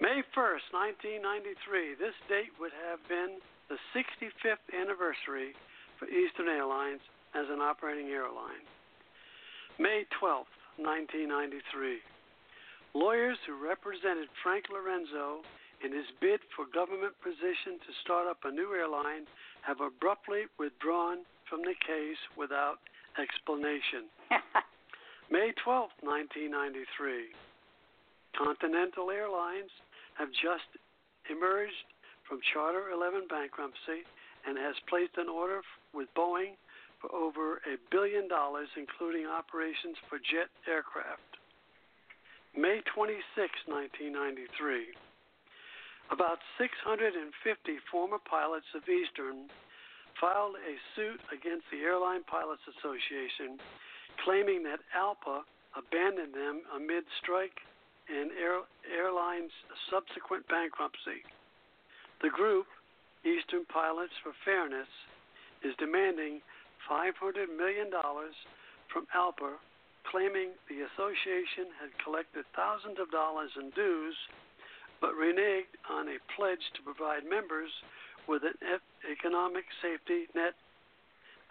May 1st, 1993, this date would have been the 65th anniversary for Eastern Airlines as an operating airline. May 12th, 1993, lawyers who represented Frank Lorenzo in his bid for government position to start up a new airline have abruptly withdrawn from the case without explanation. May 12, 1993. Continental Airlines have just emerged from Chapter 11 bankruptcy and has placed an order with Boeing for over a billion dollars, including operations for jet aircraft. May 26, 1993. About 650 former pilots of Eastern filed a suit against the Airline Pilots Association, claiming that ALPA abandoned them amid strike and air, airline's subsequent bankruptcy. The group, Eastern Pilots for Fairness, is demanding $500 million from ALPA claiming the association had collected thousands of dollars in dues but reneged on a pledge to provide members with an economic safety net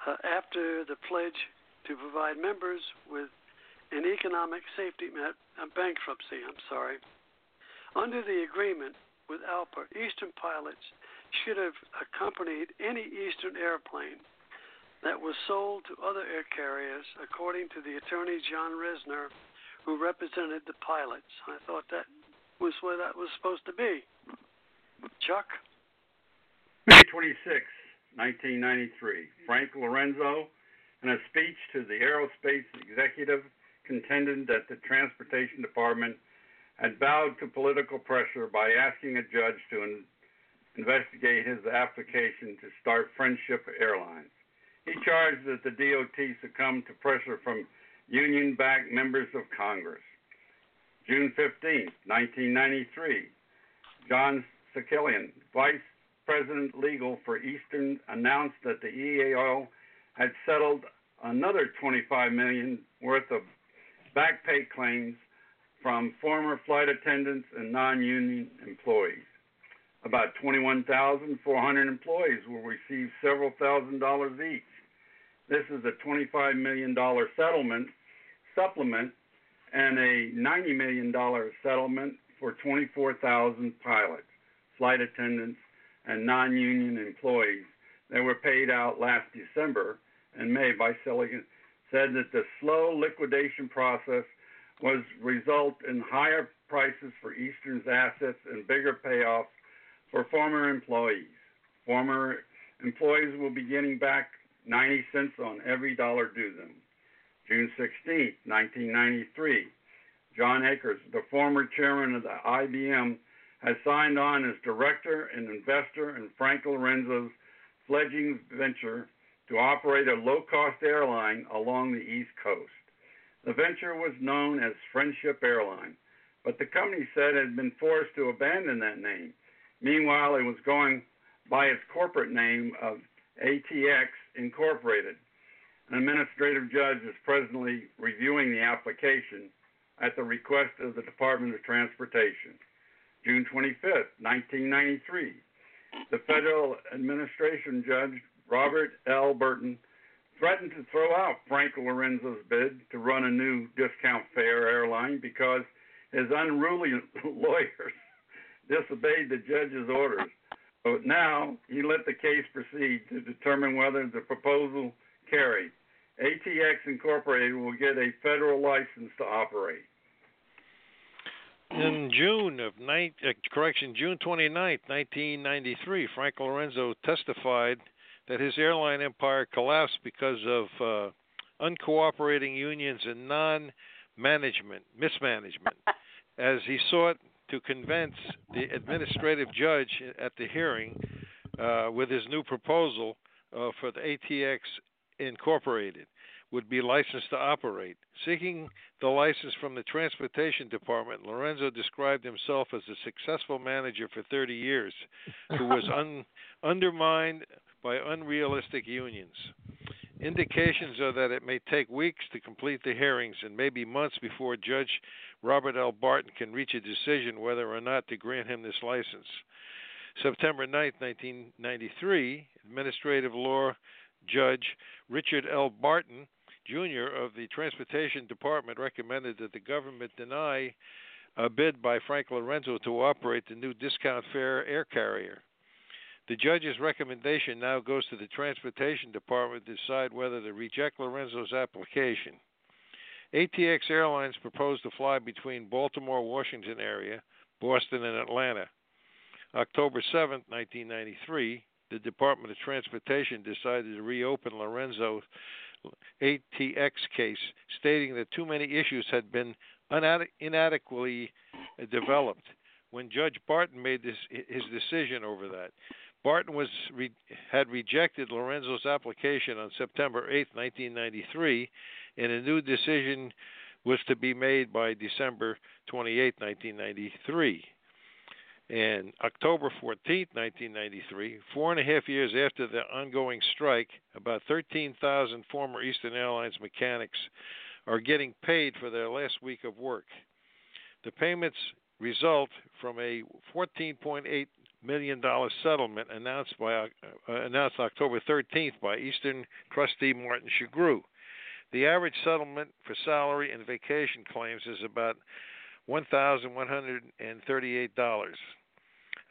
uh, after the pledge to provide members with an economic safety net uh, bankruptcy. I'm sorry. Under the agreement with ALPA, Eastern pilots should have accompanied any Eastern airplane that was sold to other air carriers, according to the attorney John Resner, who represented the pilots. I thought that was where that was supposed to be. Chuck? May 26, 1993. Frank Lorenzo, in a speech to the aerospace executive, contended that the Transportation Department had bowed to political pressure by asking a judge to in- investigate his application to start Friendship Airlines. He charged that the DOT succumbed to pressure from union backed members of Congress. June 15, 1993, John Sakalian, Vice President Legal for Eastern, announced that the EAO had settled another 25 million worth of back pay claims from former flight attendants and non-union employees. About 21,400 employees will receive several thousand dollars each. This is a $25 million settlement supplement and a $90 million settlement for 24,000 pilots, flight attendants, and non union employees that were paid out last December and May by Silicon said that the slow liquidation process was result in higher prices for Eastern's assets and bigger payoffs for former employees. Former employees will be getting back 90 cents on every dollar due them. June 16, 1993, John Akers, the former chairman of the IBM, has signed on as director and investor in Frank Lorenzo's fledgling venture to operate a low cost airline along the East Coast. The venture was known as Friendship Airline, but the company said it had been forced to abandon that name. Meanwhile, it was going by its corporate name of ATX Incorporated. An administrative judge is presently reviewing the application at the request of the Department of Transportation. June 25, 1993, the federal administration judge Robert L. Burton threatened to throw out Frank Lorenzo's bid to run a new discount fare airline because his unruly lawyers disobeyed the judge's orders. But now he let the case proceed to determine whether the proposal carried. ATX Incorporated will get a federal license to operate. In June of nine, uh, correction, June 29, 1993, Frank Lorenzo testified that his airline empire collapsed because of uh, uncooperating unions and non-management, mismanagement, as he sought to convince the administrative judge at the hearing uh, with his new proposal uh, for the ATX Incorporated would be licensed to operate. Seeking the license from the Transportation Department, Lorenzo described himself as a successful manager for 30 years who was un- undermined by unrealistic unions. Indications are that it may take weeks to complete the hearings and maybe months before Judge Robert L. Barton can reach a decision whether or not to grant him this license. September 9, 1993, Administrative Law Judge Richard L. Barton Jr. of the Transportation Department recommended that the government deny a bid by Frank Lorenzo to operate the new discount fare air carrier. The judge's recommendation now goes to the Transportation Department to decide whether to reject Lorenzo's application. ATX Airlines proposed to fly between Baltimore, Washington area, Boston, and Atlanta. October 7, 1993, the Department of Transportation decided to reopen Lorenzo's ATX case, stating that too many issues had been inadequately developed. When Judge Barton made this, his decision over that, Barton was re, had rejected Lorenzo's application on September 8, 1993, and a new decision was to be made by December 28, 1993. And October 14, 1993, four and a half years after the ongoing strike, about 13,000 former Eastern Airlines mechanics are getting paid for their last week of work. The payments result from a 14.8 million dollar settlement announced by uh, announced October 13th by Eastern trustee Martin Shugrue. The average settlement for salary and vacation claims is about $1,138.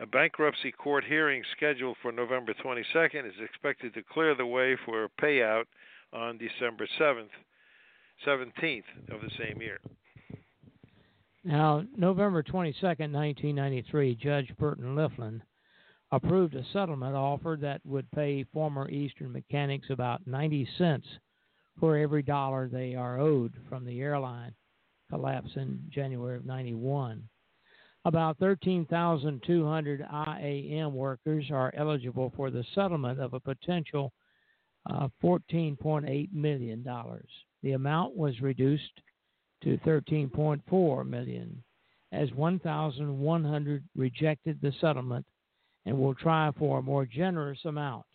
A bankruptcy court hearing scheduled for November 22nd is expected to clear the way for a payout on December 7th, 17th of the same year. Now, November 22, 1993, Judge Burton Lifland approved a settlement offer that would pay former Eastern mechanics about 90 cents for every dollar they are owed from the airline collapse in January of 91. About 13,200 IAM workers are eligible for the settlement of a potential uh, $14.8 million. The amount was reduced to $13.4 million as 1,100 rejected the settlement and will try for a more generous amount.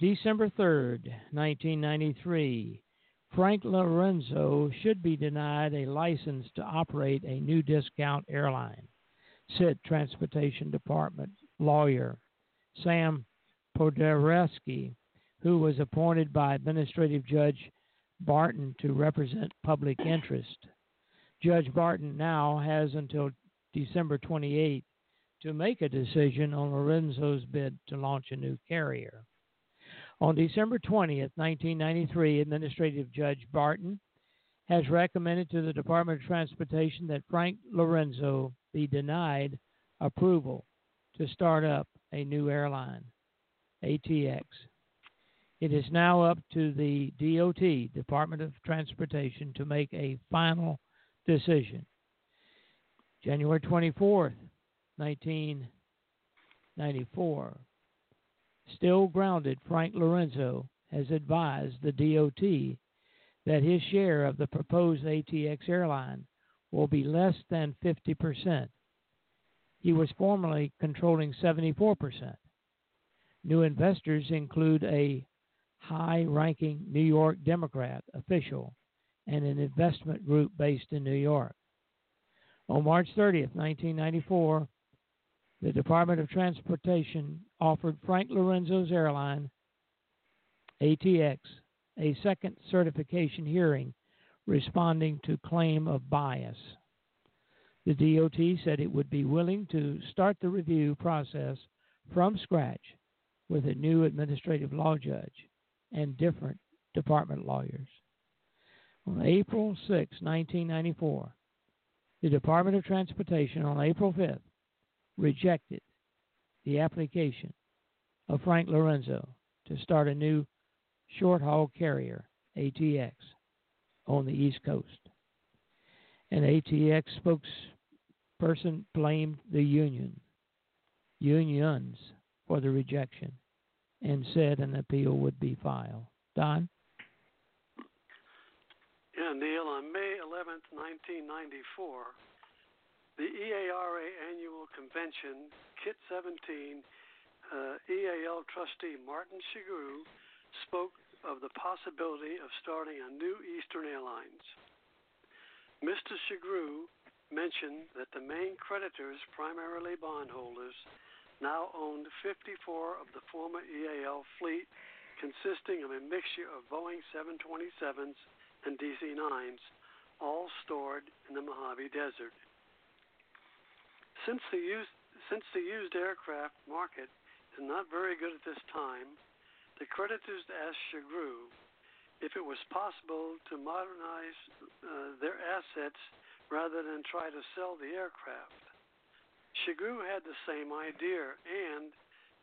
December 3rd, 1993, Frank Lorenzo should be denied a license to operate a new discount airline, said Transportation Department lawyer Sam Podberesky, who was appointed by Administrative Judge Barton to represent public interest. Judge Barton now has until December 28 to make a decision on Lorenzo's bid to launch a new carrier. On December 20th, 1993, Administrative Judge Barton has recommended to the Department of Transportation that Frank Lorenzo be denied approval to start up a new airline, ATX. It is now up to the DOT, Department of Transportation, to make a final decision. January 24th, 1994. Still grounded, Frank Lorenzo has advised the DOT that his share of the proposed ATX airline will be less than 50%. He was formerly controlling 74%. New investors include a high ranking New York Democrat official and an investment group based in New York. On March 30th, 1994, the Department of Transportation offered Frank Lorenzo's airline, ATX, a second certification hearing responding to claim of bias. The DOT said it would be willing to start the review process from scratch with a new administrative law judge and different department lawyers. On April 6, 1994, the Department of Transportation on April 5th rejected the application of Frank Lorenzo to start a new short haul carrier, ATX, on the East Coast. An ATX spokesperson blamed the union, unions, for the rejection and said an appeal would be filed. Don? Yeah, Neil, on May 11th, 1994, the EARA annual convention, KIT 17, uh, EAL trustee Martin Shugrue spoke of the possibility of starting a new Eastern Airlines. Mr. Shugrue mentioned that the main creditors, primarily bondholders, now owned 54 of the former EAL fleet, consisting of a mixture of Boeing 727s and DC 9s, all stored in the Mojave Desert. Since the used since the used aircraft market is not very good at this time, the creditors asked Shugrue if it was possible to modernize uh, their assets rather than try to sell the aircraft. Shugrue had the same idea, and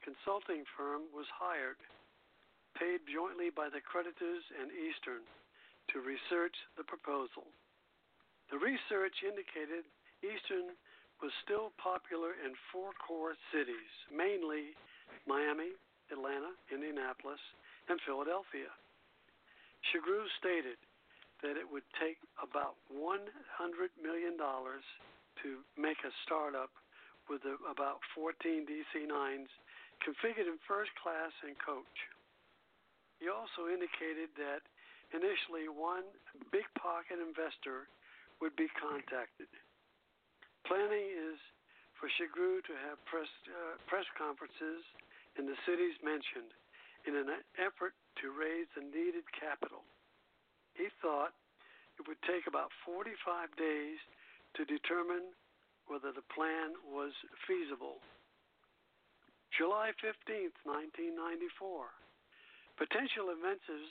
consulting firm was hired, paid jointly by the creditors and Eastern, to research the proposal. The research indicated Eastern was still popular in four core cities, mainly Miami, Atlanta, Indianapolis, and Philadelphia. Shugrue stated that it would take about $100 million to make a startup with about 14 DC 9s configured in first class and coach. He also indicated that initially one big pocket investor would be contacted. Planning is for Shugrue to have press, uh, press conferences in the cities mentioned in an effort to raise the needed capital. He thought it would take about 45 days to determine whether the plan was feasible. July 15, 1994. Potential investors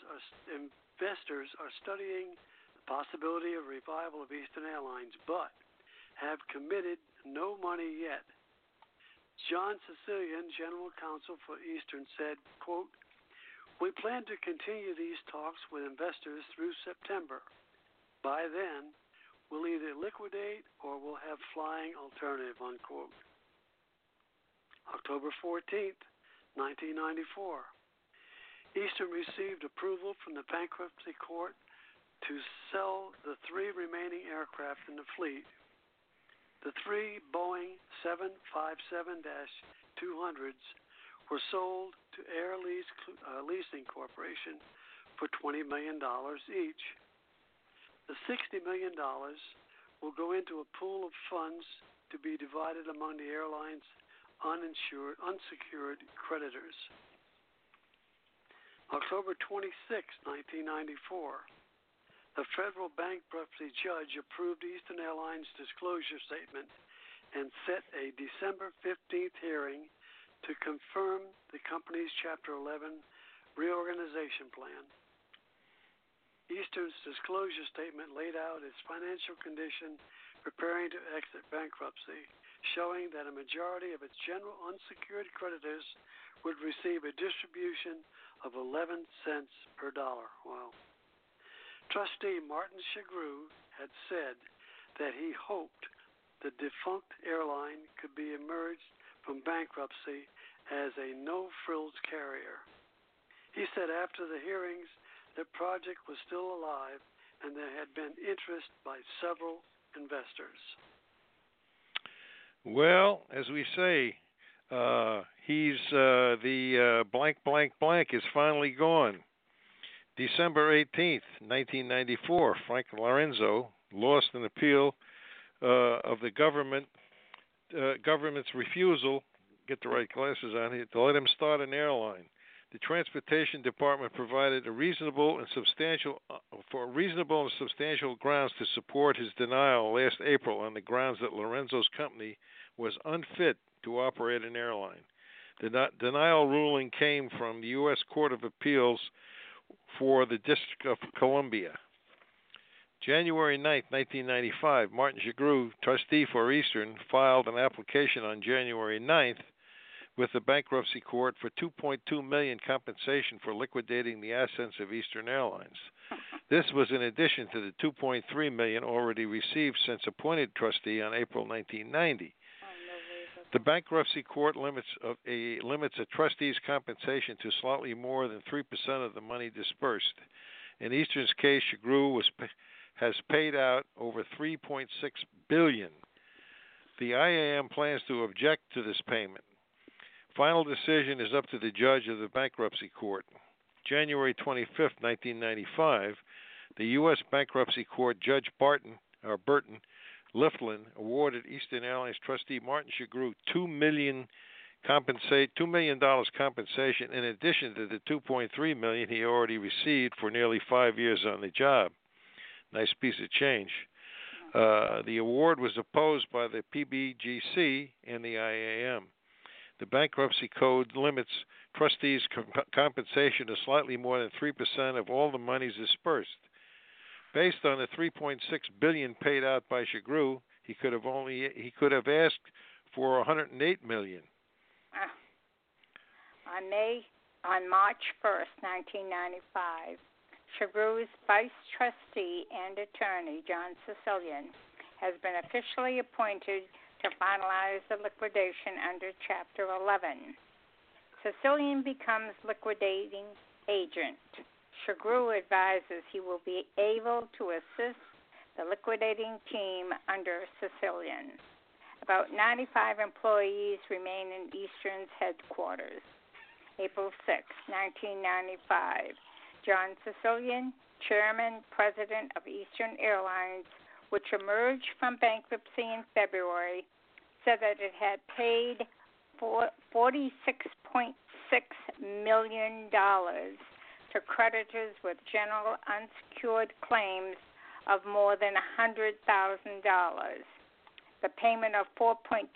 are studying the possibility of revival of Eastern Airlines, but have committed no money yet. John Sicilian, General Counsel for Eastern, said, quote, We plan to continue these talks with investors through September. By then, we'll either liquidate or we'll have flying alternative, unquote. October 14th, 1994. Eastern received approval from the bankruptcy court to sell the three remaining aircraft in the fleet. The three Boeing 757 200s were sold to Air Lease, uh, Leasing Corporation for $20 million each. The $60 million will go into a pool of funds to be divided among the airline's uninsured, unsecured creditors. October 26, 1994, the federal bankruptcy judge approved Eastern Airlines' disclosure statement and set a December 15th hearing to confirm the company's Chapter 11 reorganization plan. Eastern's disclosure statement laid out its financial condition preparing to exit bankruptcy, showing that a majority of its general unsecured creditors would receive a distribution of 11 cents per dollar. Wow. Trustee Martin Shugrue had said that he hoped the defunct airline could be emerged from bankruptcy as a no frills carrier. He said after the hearings the project was still alive and there had been interest by several investors. Well, as we say, uh, he's uh, the uh, blank blank blank is finally gone. December 18th, 1994, Frank Lorenzo lost an appeal uh, of the government uh, government's refusal get the right glasses on here to let him start an airline. The transportation department provided a reasonable and substantial uh, for reasonable and substantial grounds to support his denial last April on the grounds that Lorenzo's company was unfit to operate an airline. The denial ruling came from the U.S. Court of Appeals for the District of Columbia. January 9, 1995, Martin Shugrue, trustee for Eastern, filed an application on January 9th with the bankruptcy court for 2.2 million compensation for liquidating the assets of Eastern Airlines. This was in addition to the 2.3 million already received since appointed trustee on April 1990. The bankruptcy court limits a limits a trustee's compensation to slightly more than three percent of the money dispersed. In Eastern's case, Shugrue was has paid out over 3.6 billion. The IAM plans to object to this payment. Final decision is up to the judge of the bankruptcy court. January 25, 1995, the U.S. Bankruptcy Court Judge Barton or Burton Lifland awarded Eastern Airlines trustee Martin Shugrue two million compensate two million dollars compensation in addition to the 2.3 million he already received for nearly five years on the job. Nice piece of change. Uh, the award was opposed by the PBGC and the IAM. The bankruptcy code limits trustees' comp- compensation to slightly more than 3% of all the monies dispersed. Based on the 3.6 billion paid out by Shugrue, he could have only he could have asked for 108 million. Uh, on May on March 1st, 1995, Shugrue's vice trustee and attorney, John Sicilian, has been officially appointed to finalize the liquidation under Chapter 11. Sicilian becomes liquidating agent. Shugrue advises he will be able to assist the liquidating team under Sicilian. About 95 employees remain in Eastern's headquarters. April 6, 1995. John Sicilian chairman, president of Eastern Airlines, which emerged from bankruptcy in February, said that it had paid $46.6 million to creditors with general unsecured claims of more than $100,000. The payment of 4.25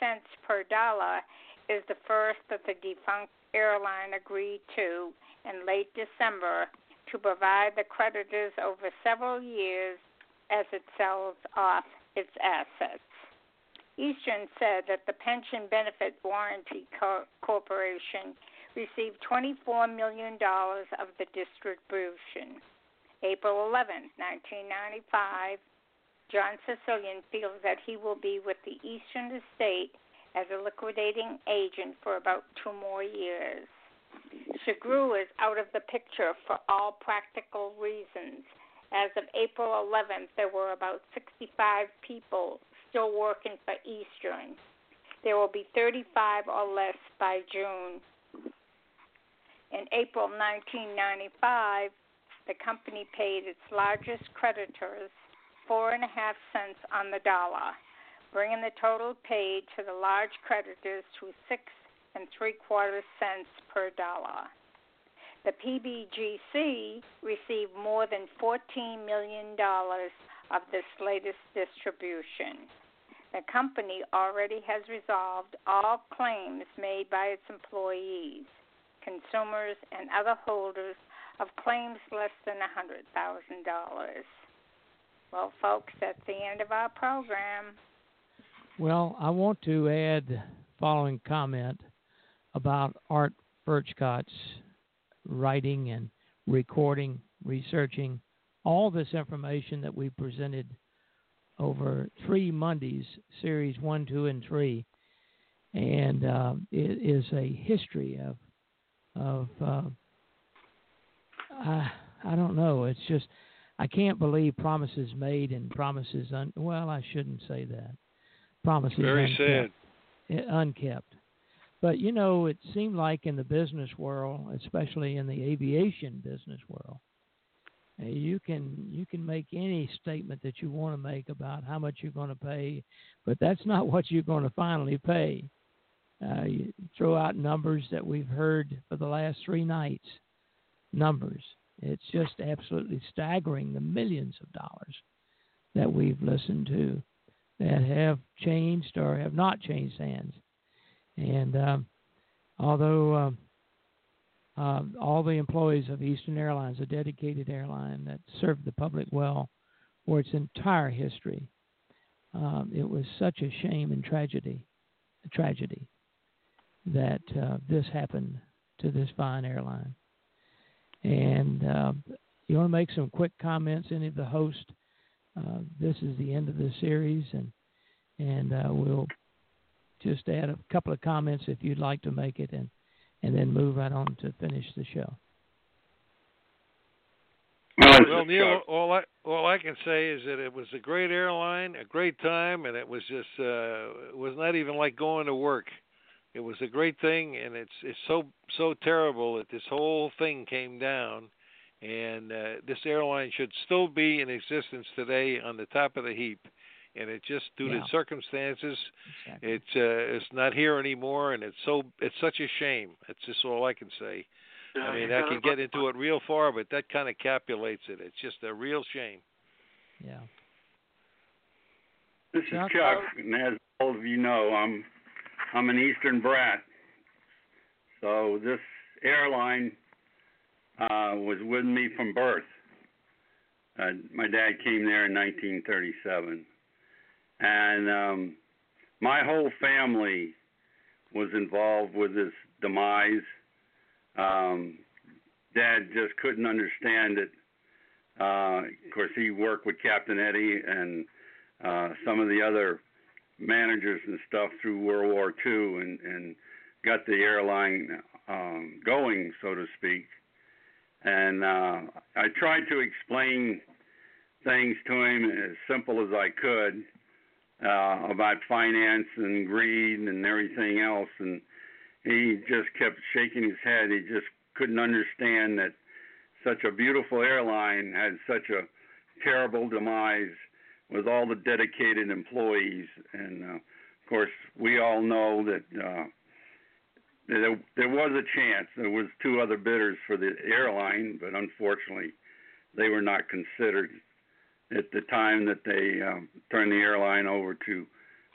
cents per dollar is the first that the defunct airline agreed to in late December to provide the creditors over several years as it sells off its assets. Eastern said that the Pension Benefit Guaranty Corporation received $24 million of the distribution. April 11, 1995, John Sicilian feels that he will be with the Eastern Estate as a liquidating agent for about two more years. Shugrue is out of the picture for all practical reasons. As of April 11th, there were about 65 people still working for Eastern. There will be 35 or less by June. In April 1995, the company paid its largest creditors four and a half cents on the dollar, bringing the total paid to the large creditors to six and three quarters cents per dollar. The PBGC received more than $14 million of this latest distribution. The company already has resolved all claims made by its employees, consumers, and other holders of claims less than $100,000. Well, folks, that's the end of our program. Well, I want to add the following comment about Art Furchtgott's writing and recording, researching all this information that we presented over three Mondays, series one, two, and three, and uh, it is a history of of uh, I I don't know. It's just I can't believe promises made and promises un well I shouldn't say that promises very unkept, sad eh, unkept. But you know, it seemed like in the business world, especially in the aviation business world, you can you can make any statement that you want to make about how much you're going to pay, but that's not what you're going to finally pay. Uh, throw out numbers that we've heard for the last three nights. Numbers. It's just absolutely staggering the millions of dollars that we've listened to that have changed or have not changed hands. And um, although um, uh, all the employees of Eastern Airlines, a dedicated airline that served the public well for its entire history. Um, it was such a shame and tragedy, a tragedy that uh, this happened to this fine airline. And uh, you want to make some quick comments, any of the hosts? Uh, this is the end of the series, and and uh, we'll just add a couple of comments if you'd like to make it, and and then move right on to finish the show. Well, Neil, all I all I can say is that it was a great airline, a great time, and it was just uh, it was not even like going to work. It was a great thing, and it's it's so so terrible that this whole thing came down, and uh, this airline should still be in existence today on the top of the heap and it just due yeah. to circumstances, exactly. it's uh, it's not here anymore, and it's so it's such a shame. That's just all I can say. I mean, I can get into it real far, but that kind of capulates it. It's just a real shame. Yeah. This is Chuck? Chuck, and as all of you know, I'm I'm an Eastern brat. So this airline uh, was with me from birth. Uh, my dad came there in 1937 and um, my whole family was involved with his demise. Um, Dad just couldn't understand it. Uh, of course, he worked with Captain Eddie and uh, some of the other managers and stuff through World War II, and, and got the airline um, going, so to speak. And uh, I tried to explain things to him as simple as I could uh, about finance and greed and everything else, and he just kept shaking his head. He just couldn't understand that such a beautiful airline had such a terrible demise with all the dedicated employees. And uh, of course, we all know that uh, there, there was a chance. There was two other bidders for the airline, but unfortunately, they were not considered at the time that they um, turned the airline over to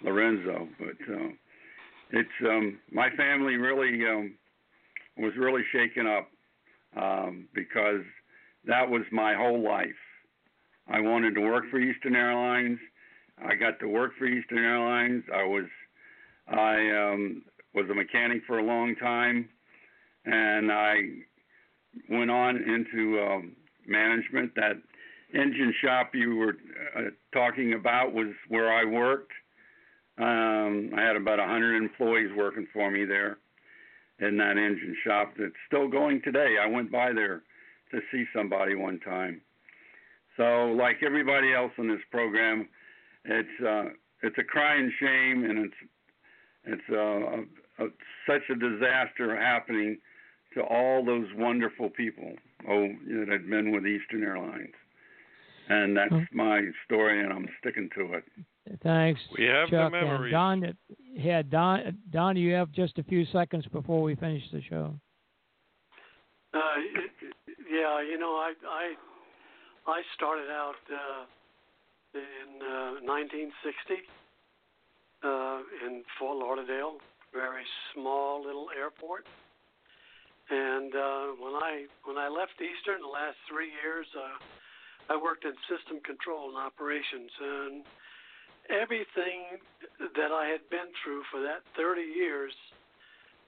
Lorenzo. But uh, it's um, my family really um, was really shaken up um, because that was my whole life. I wanted to work for Eastern Airlines. I got to work for Eastern Airlines. I was I um, was a mechanic for a long time, and I went on into um, management. That engine shop you were uh, talking about was where I worked. Um, I had about 100 employees working for me there in that engine shop that's still going today. I went by there to see somebody one time. So, like everybody else in this program, it's uh, it's a crying shame, and it's it's uh, a, a, such a disaster happening to all those wonderful people oh, that had been with Eastern Airlines. And that's mm-hmm. my story, and I'm sticking to it. Thanks. We have Chuck. the memories. And Don, yeah, Don, Don, you have just a few seconds before we finish the show. Uh, yeah, you know, I I I started out uh, in uh, 1960 uh, in Fort Lauderdale, very small little airport. And uh, when I when I left Eastern the last three years, uh, I worked in system control and operations, and everything that I had been through for that 30 years,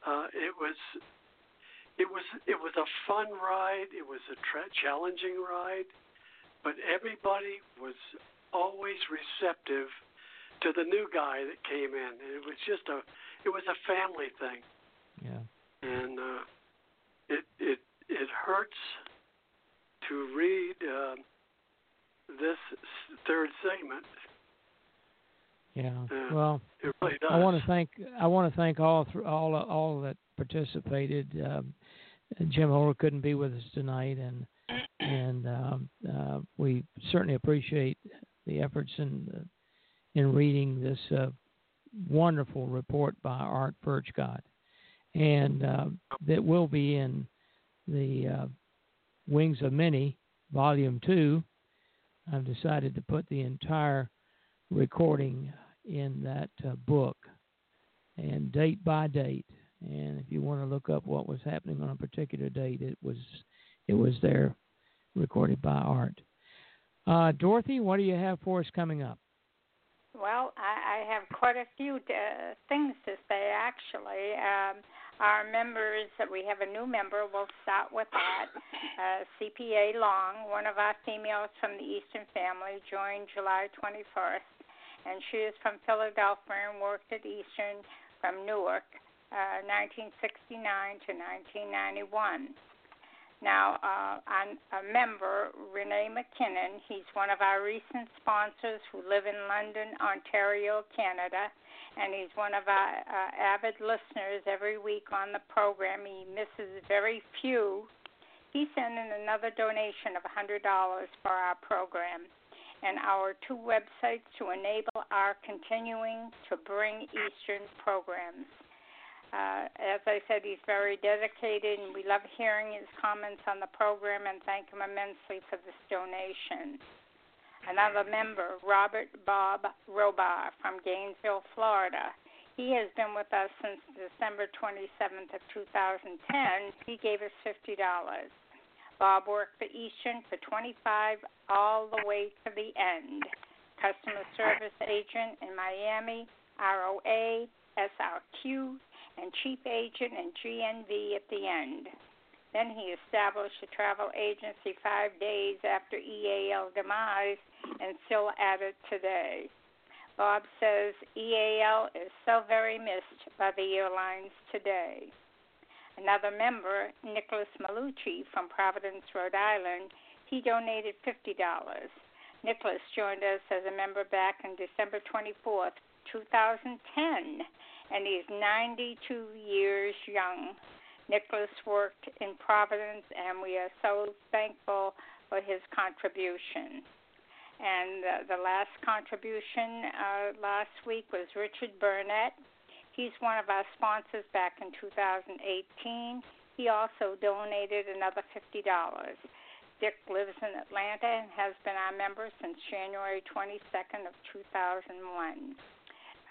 uh, it was it was it was a fun ride. It was a tra- challenging ride, but everybody was always receptive to the new guy that came in. And It was just a it was a family thing. Yeah. And uh, it it it hurts to read uh, this third segment. Yeah. Uh, well, it really does. I want to thank I want to thank all th- all all that participated. Um, Jim Holder couldn't be with us tonight, and and um, uh, we certainly appreciate the efforts in in reading this uh, wonderful report by Art Furchtgott, and uh, that will be in the uh, Wings of Many, Volume Two. I've decided to put the entire recording in that uh, book, and date by date. And if you want to look up what was happening on a particular date, it was it was there, recorded by Art. Uh, Dorothy, what do you have for us coming up? Well, I, I have quite a few uh, things to say actually. Um, our members, we have a new member. We'll start with that. Uh, CPA Long, one of our females from the Eastern family, joined July 21st, and she is from Philadelphia and worked at Eastern from Newark, uh, 1969 to 1991. Now, uh, I'm a member, Renee McKinnon. He's one of our recent sponsors who live in London, Ontario, Canada, and he's one of our uh, avid listeners every week on the program. He misses very few. He sent in another donation of $100 for our program and our two websites to enable our continuing to bring Eastern programs. Uh, as I said, he's very dedicated, and we love hearing his comments on the program and thank him immensely for this donation. Another member, Robert Bob Robar from Gainesville, Florida. He has been with us since December 27th of 2010. He gave us $50. Bob worked for Eastern for 25 all the way to the end. Customer service agent in Miami, ROA, SRQ, and chief agent and GNV at the end. Then he established a travel agency five days after EAL demise and still at it today. Bob says EAL is so very missed by the airlines today. Another member, Nicholas Malucci from Providence, Rhode Island, he donated $50. Nicholas joined us as a member back on December 24th, 2010 and he's 92 years young. Nicholas worked in Providence, and we are so thankful for his contribution. And uh, the last contribution uh, last week was Richard Burnett. He's one of our sponsors back in 2018. He also donated another $50. Dick lives in Atlanta and has been our member since January 22nd of 2001.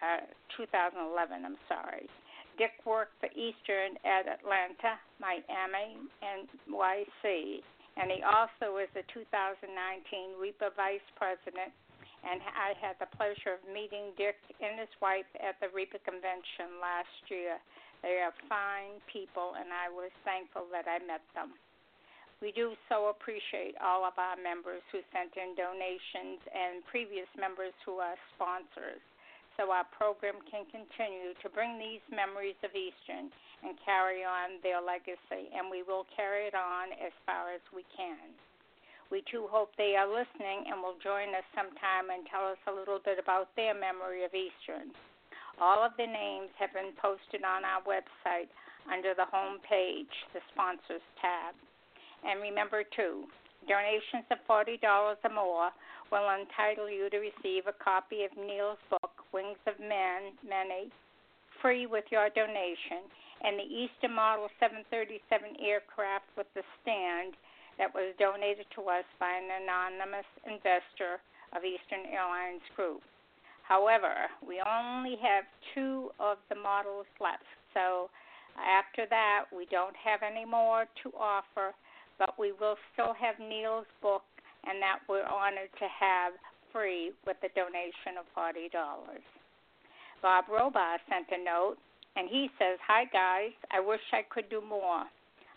Uh, 2011, I'm sorry. Dick worked for Eastern at Atlanta, Miami, and YC, and he also is the 2019 REPA Vice President. And I had the pleasure of meeting Dick and his wife at the REPA convention last year. They are fine people, and I was thankful that I met them. We do so appreciate all of our members who sent in donations and previous members who are sponsors so our program can continue to bring these memories of Eastern and carry on their legacy, and we will carry it on as far as we can. We too hope they are listening and will join us sometime and tell us a little bit about their memory of Eastern. All of the names have been posted on our website under the home page, the sponsors tab. And remember, too, donations of $40 or more will entitle you to receive a copy of Neil's book, Wings of Men, Many, free with your donation, and the Eastern Model 737 aircraft with the stand that was donated to us by an anonymous investor of Eastern Airlines Group. However, we only have two of the models left, so after that, we don't have any more to offer, but we will still have Neil's book, and that we're honored to have free with a donation of $40. Bob Robar sent a note, and he says, Hi, guys. I wish I could do more.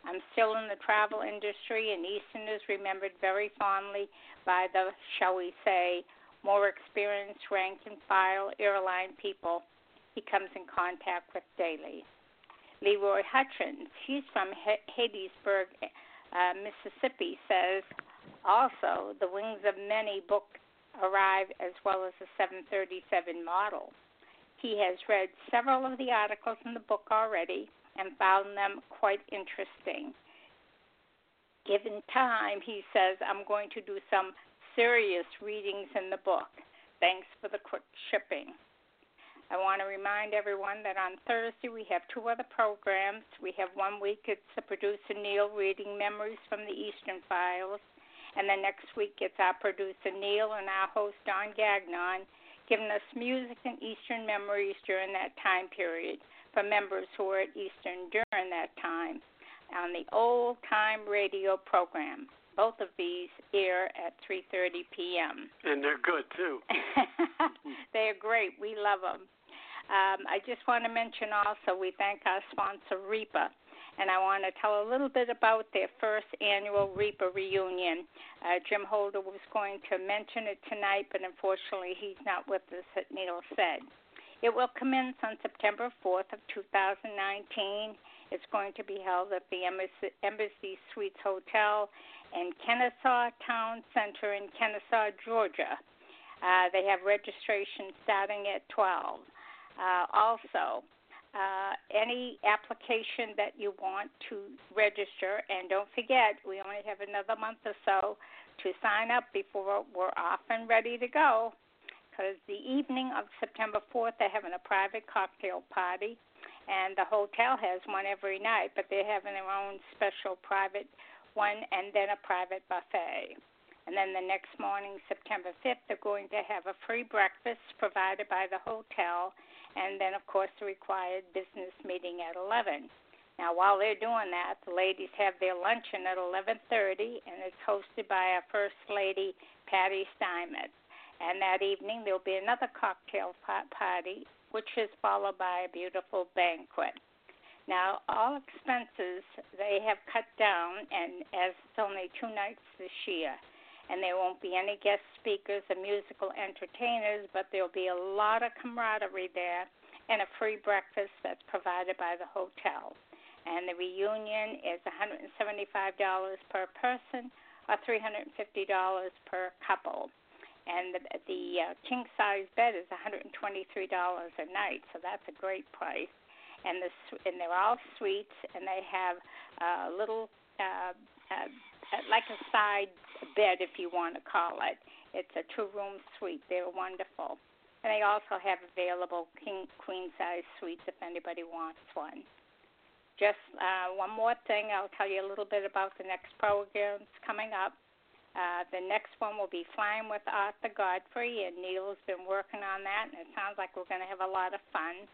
I'm still in the travel industry, and Eastern is remembered very fondly by the, shall we say, more experienced rank and file airline people he comes in contact with daily. Leroy Hutchins, he's from Hattiesburg, uh, Mississippi, says also the Wings of Many book arrive as well as the 737 model. He has read several of the articles in the book already and found them quite interesting. Given time, he says, I'm going to do some serious readings in the book. Thanks for the quick shipping. I want to remind everyone that on Thursday we have two other programs. We have one week it's the producer Neil reading memories from the Eastern Files, and then next week, it's our producer Neil and our host Don Gagnon giving us music and Eastern memories during that time period for members who were at Eastern during that time on the old time radio program. Both of these air at 3:30 p.m. And they're good too. they're great. We love them. Um, I just want to mention also we thank our sponsor REPA and I want to tell a little bit about their first annual REPA reunion. Uh, Jim Holder was going to mention it tonight, but unfortunately he's not with us, as Neil said. It will commence on September 4th of 2019. It's going to be held at the Embassy, Suites Hotel in Kennesaw Town Center in Kennesaw, Georgia. Uh, they have registration starting at 12. Uh, also, uh, any application that you want to register. And don't forget, we only have another month or so to sign up before we're off and ready to go. Because the evening of September 4th, they're having a private cocktail party, and the hotel has one every night, but they're having their own special private one and then a private buffet. And then the next morning, September 5th, they're going to have a free breakfast provided by the hotel and then of course the required business meeting at 11. Now while they're doing that, the ladies have their luncheon at 11:30 and it's hosted by our first lady Patty Steinmetz. And that evening there'll be another cocktail party which is followed by a beautiful banquet. Now, all expenses they have cut down, and as it's only two nights this year, and there won't be any guest speakers or musical entertainers, but there'll be a lot of camaraderie there and a free breakfast that's provided by the hotel. And the reunion is $175 per person or $350 per couple. And the, the uh, king size bed is $123 a night, so that's a great price. and the and they're all suites, and they have a little uh, uh, like a side bed, if you want to call it. It's a two-room suite. They're wonderful, and they also have available king queen size suites if anybody wants one. Just uh, one more thing, I'll tell you a little bit about the next programs coming up. Uh, the next one will be Flying with Arthur Godfrey, and Neil's been working on that, and it sounds like we're going to have a lot of fun.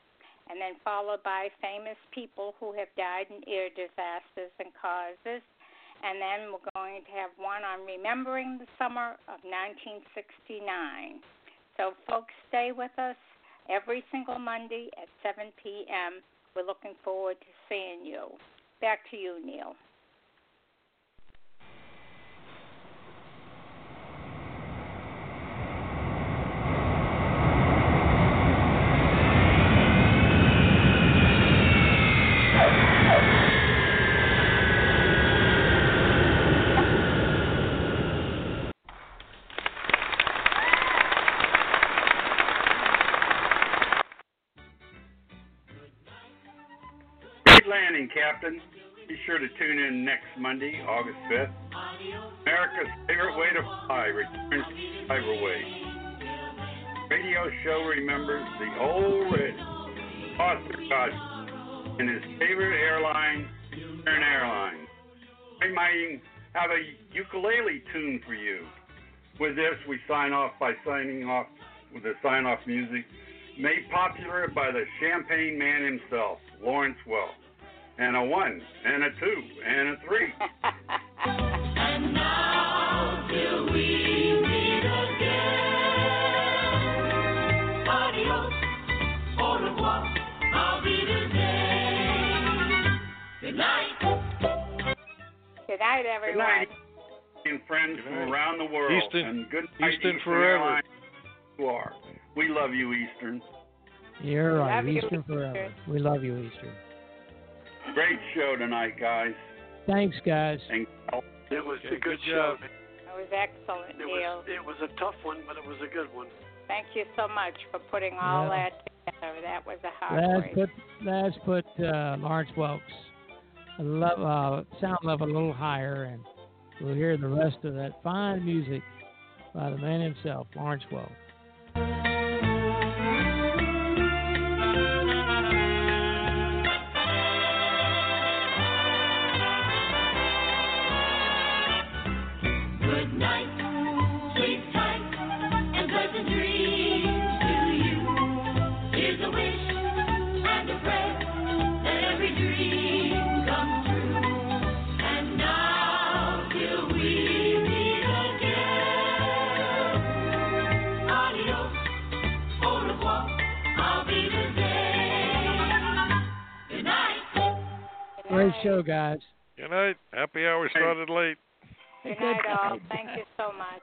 And then followed by famous people who have died in air disasters and causes. And then we're going to have one on remembering the summer of 1969. So, folks, stay with us every single Monday at 7 p.m. We're looking forward to seeing you. Back to you, Neil. Captain. Be sure to tune in next Monday, August 5th. America's favorite way to fly returns to Cyberway. Radio show remembers the old red Foster and his favorite airline, Eastern Airlines. We might have a ukulele tune for you. With this, we sign off by signing off with the sign off music made popular by the Champagne Man himself, Lawrence Welk and a one, and a two, and a three. and now till we meet again. Adios, au revoir, I'll be the Good night. Good night, everyone. Good night, and friends from around the world. Eastern, and good night, Eastern, Eastern forever. Airlines. You are. We love you, Eastern. You're right. Love you, Eastern forever. We love you, Eastern. Great show tonight, guys. Thanks, guys. And It was Okay, a good, good show. It was excellent, It Neil. was it was a tough one, but it was a good one. Thank you so much for putting all Yeah. that together. That was a hard Let's break. put let's put uh, Lawrence Welk's lo- uh, sound level a little higher, and we'll hear the rest of that fine music by the man himself, Lawrence Welk. Show, guys. Good night. Happy hour started late. Good night, all. Thank you so much.